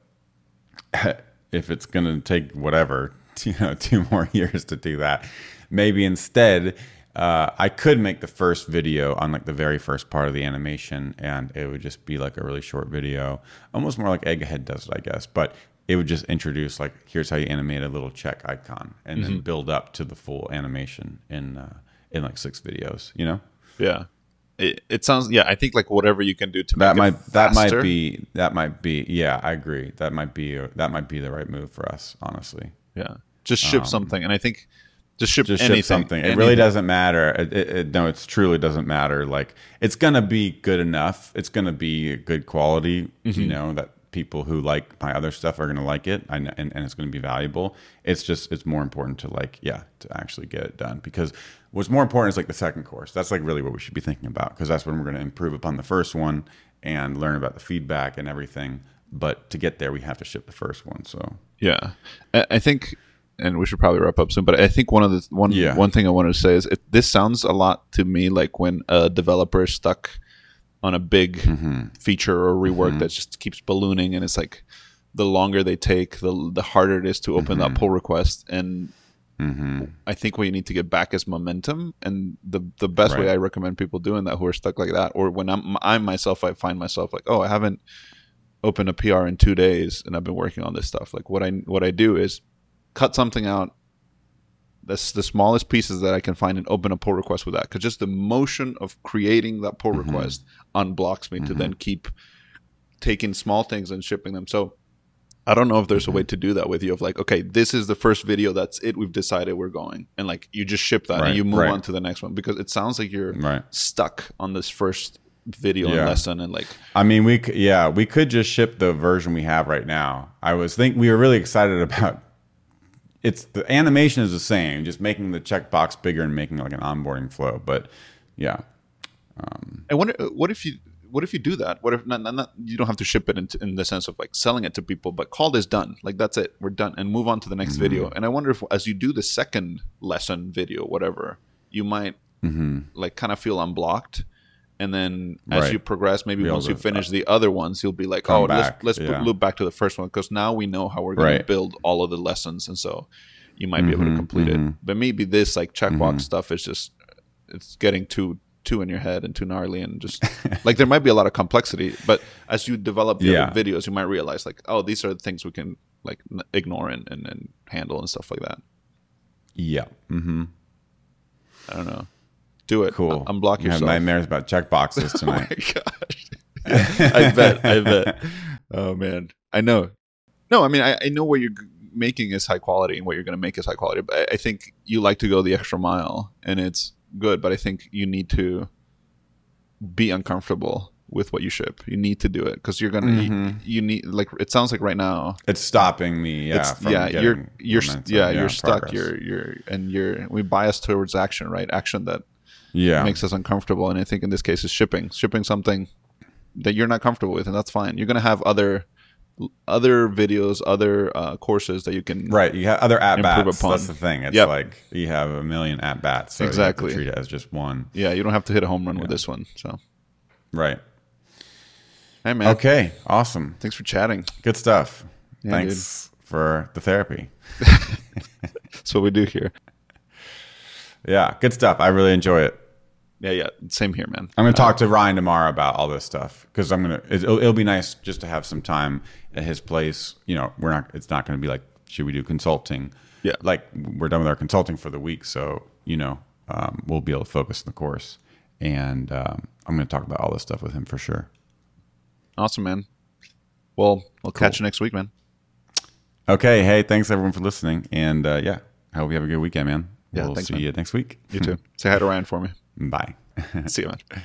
if it's going to take whatever you know two more years to do that maybe instead uh, i could make the first video on like the very first part of the animation and it would just be like a really short video almost more like egghead does it i guess but it would just introduce like here's how you animate a little check icon and then build up to the full animation in uh, in like six videos you know yeah. It, it sounds yeah. I think like whatever you can do to that make it might that might be that might be yeah i agree that might be that might be the right move for us honestly Yeah. Just ship something. And I think just ship Um, just anything. ship something. It really doesn't matter. It, it, no, it truly doesn't matter. Like it's gonna be good enough. It's gonna be good quality. Mm-hmm. You know that people who like my other stuff are gonna like it, kn- and and it's gonna be valuable. It's just it's more important to like yeah to actually get it done because what's more important is like the second course. That's like really what we should be thinking about because that's when we're gonna improve upon the first one and learn about the feedback and everything. But to get there, we have to ship the first one. So Yeah, I, I think, and we should probably wrap up soon. But I think one of the one Yeah. one thing I wanted to say is it, this sounds a lot to me like when a developer is stuck on a big Mm-hmm. feature or rework that just keeps ballooning, and it's like the longer they take, the the harder it is to open Mm-hmm. that pull request. And I think what you need to get back is momentum. And the the best way I recommend people doing that who are stuck like that, or when I'm I myself, I find myself like, oh, I haven't opened a PR in two days, and I've been working on this stuff. Like what I what I do is cut something out. That's the smallest pieces that I can find and open a pull request with that. Because just the motion of creating that pull mm-hmm. request unblocks me to then mm-hmm. keep taking small things and shipping them. So I don't know if there's a way mm-hmm. to do that with you of like, okay, this is the first video. That's it. We've decided we're going. And like you just ship that Right, and you move right. on to the next one because it sounds like you're right. stuck on this first video and lesson and like, I mean, we yeah, we could just ship the version we have right now. I was think we were really excited about. It's the animation is the same, just making the checkbox bigger and making like an onboarding flow. But yeah, I wonder uh, what if you what if you do that? What if not, not, not you don't have to ship it in, in the sense of like selling it to people, but call this done. Like that's it, we're done, and move on to the next video. Mm-hmm. And I wonder if as you do the second lesson video, whatever, you might like kind of feel unblocked. And then as Mm-hmm. Right. you progress, maybe Be once you to, finish the other ones, you'll be like, oh, back, let's let's yeah. loop back to the first one because now we know how we're going to build all of the lessons, and so you might be able to Mhm, complete it. mhm. But maybe this like checkbox Mhm. stuff is just it's getting too too in your head and too gnarly and just like there might be a lot of complexity but as you develop the Yeah. videos you might realize like oh these are the things we can like n- ignore and, and, and handle and stuff like that yeah, Mm-hmm. i don't know do it cool. unblock You have yourself nightmares about checkboxes tonight. oh my tonight. gosh I bet. I bet. Oh man, I know. No, I mean, I, I know what you're making is high quality, and what you're going to make is high quality. But I, think you like to go the extra mile, and it's good. But I think you need to be uncomfortable with what you ship. You need to do it because you're gonna. You, mm-hmm. you need like it sounds like right now. It's stopping me. Yeah, yeah, you're you're momentum, yeah, you're stuck. progress. You're you're and you're we bias towards action, right? Action that yeah. makes us uncomfortable. And I think in this case is shipping, shipping something that you're not comfortable with, and that's fine. You're gonna have other other videos, other uh, courses that you can Right, you have other at bats. That's the thing. It's Yep. like you have a million at bats, so Exactly. To treat it as just one. Yeah, you don't have to hit a home run with this one. So, Right. hey man, Okay. Awesome. thanks for chatting. Good stuff. Yeah, Thanks for the therapy. That's what we do here. Yeah, good stuff. I really enjoy it. Yeah, yeah, same here, man. I'm going to talk to Ryan tomorrow about all this stuff because I'm going to. It'll, it'll be nice just to have some time at his place. You know, we're not. It's not going to be like, should we do consulting? Yeah. like we're done with our consulting for the week, so you know, um, we'll be able to focus on the course. And um, I'm going to talk about all this stuff with him for sure. Awesome, man. Well, we'll catch you next week, man. Okay. Hey, thanks everyone for listening, and uh, yeah, I hope you have a good weekend, man. Yeah, we'll thanks, see man. you next week. You too. Say hi to Ryan for me. Bye. See you, man.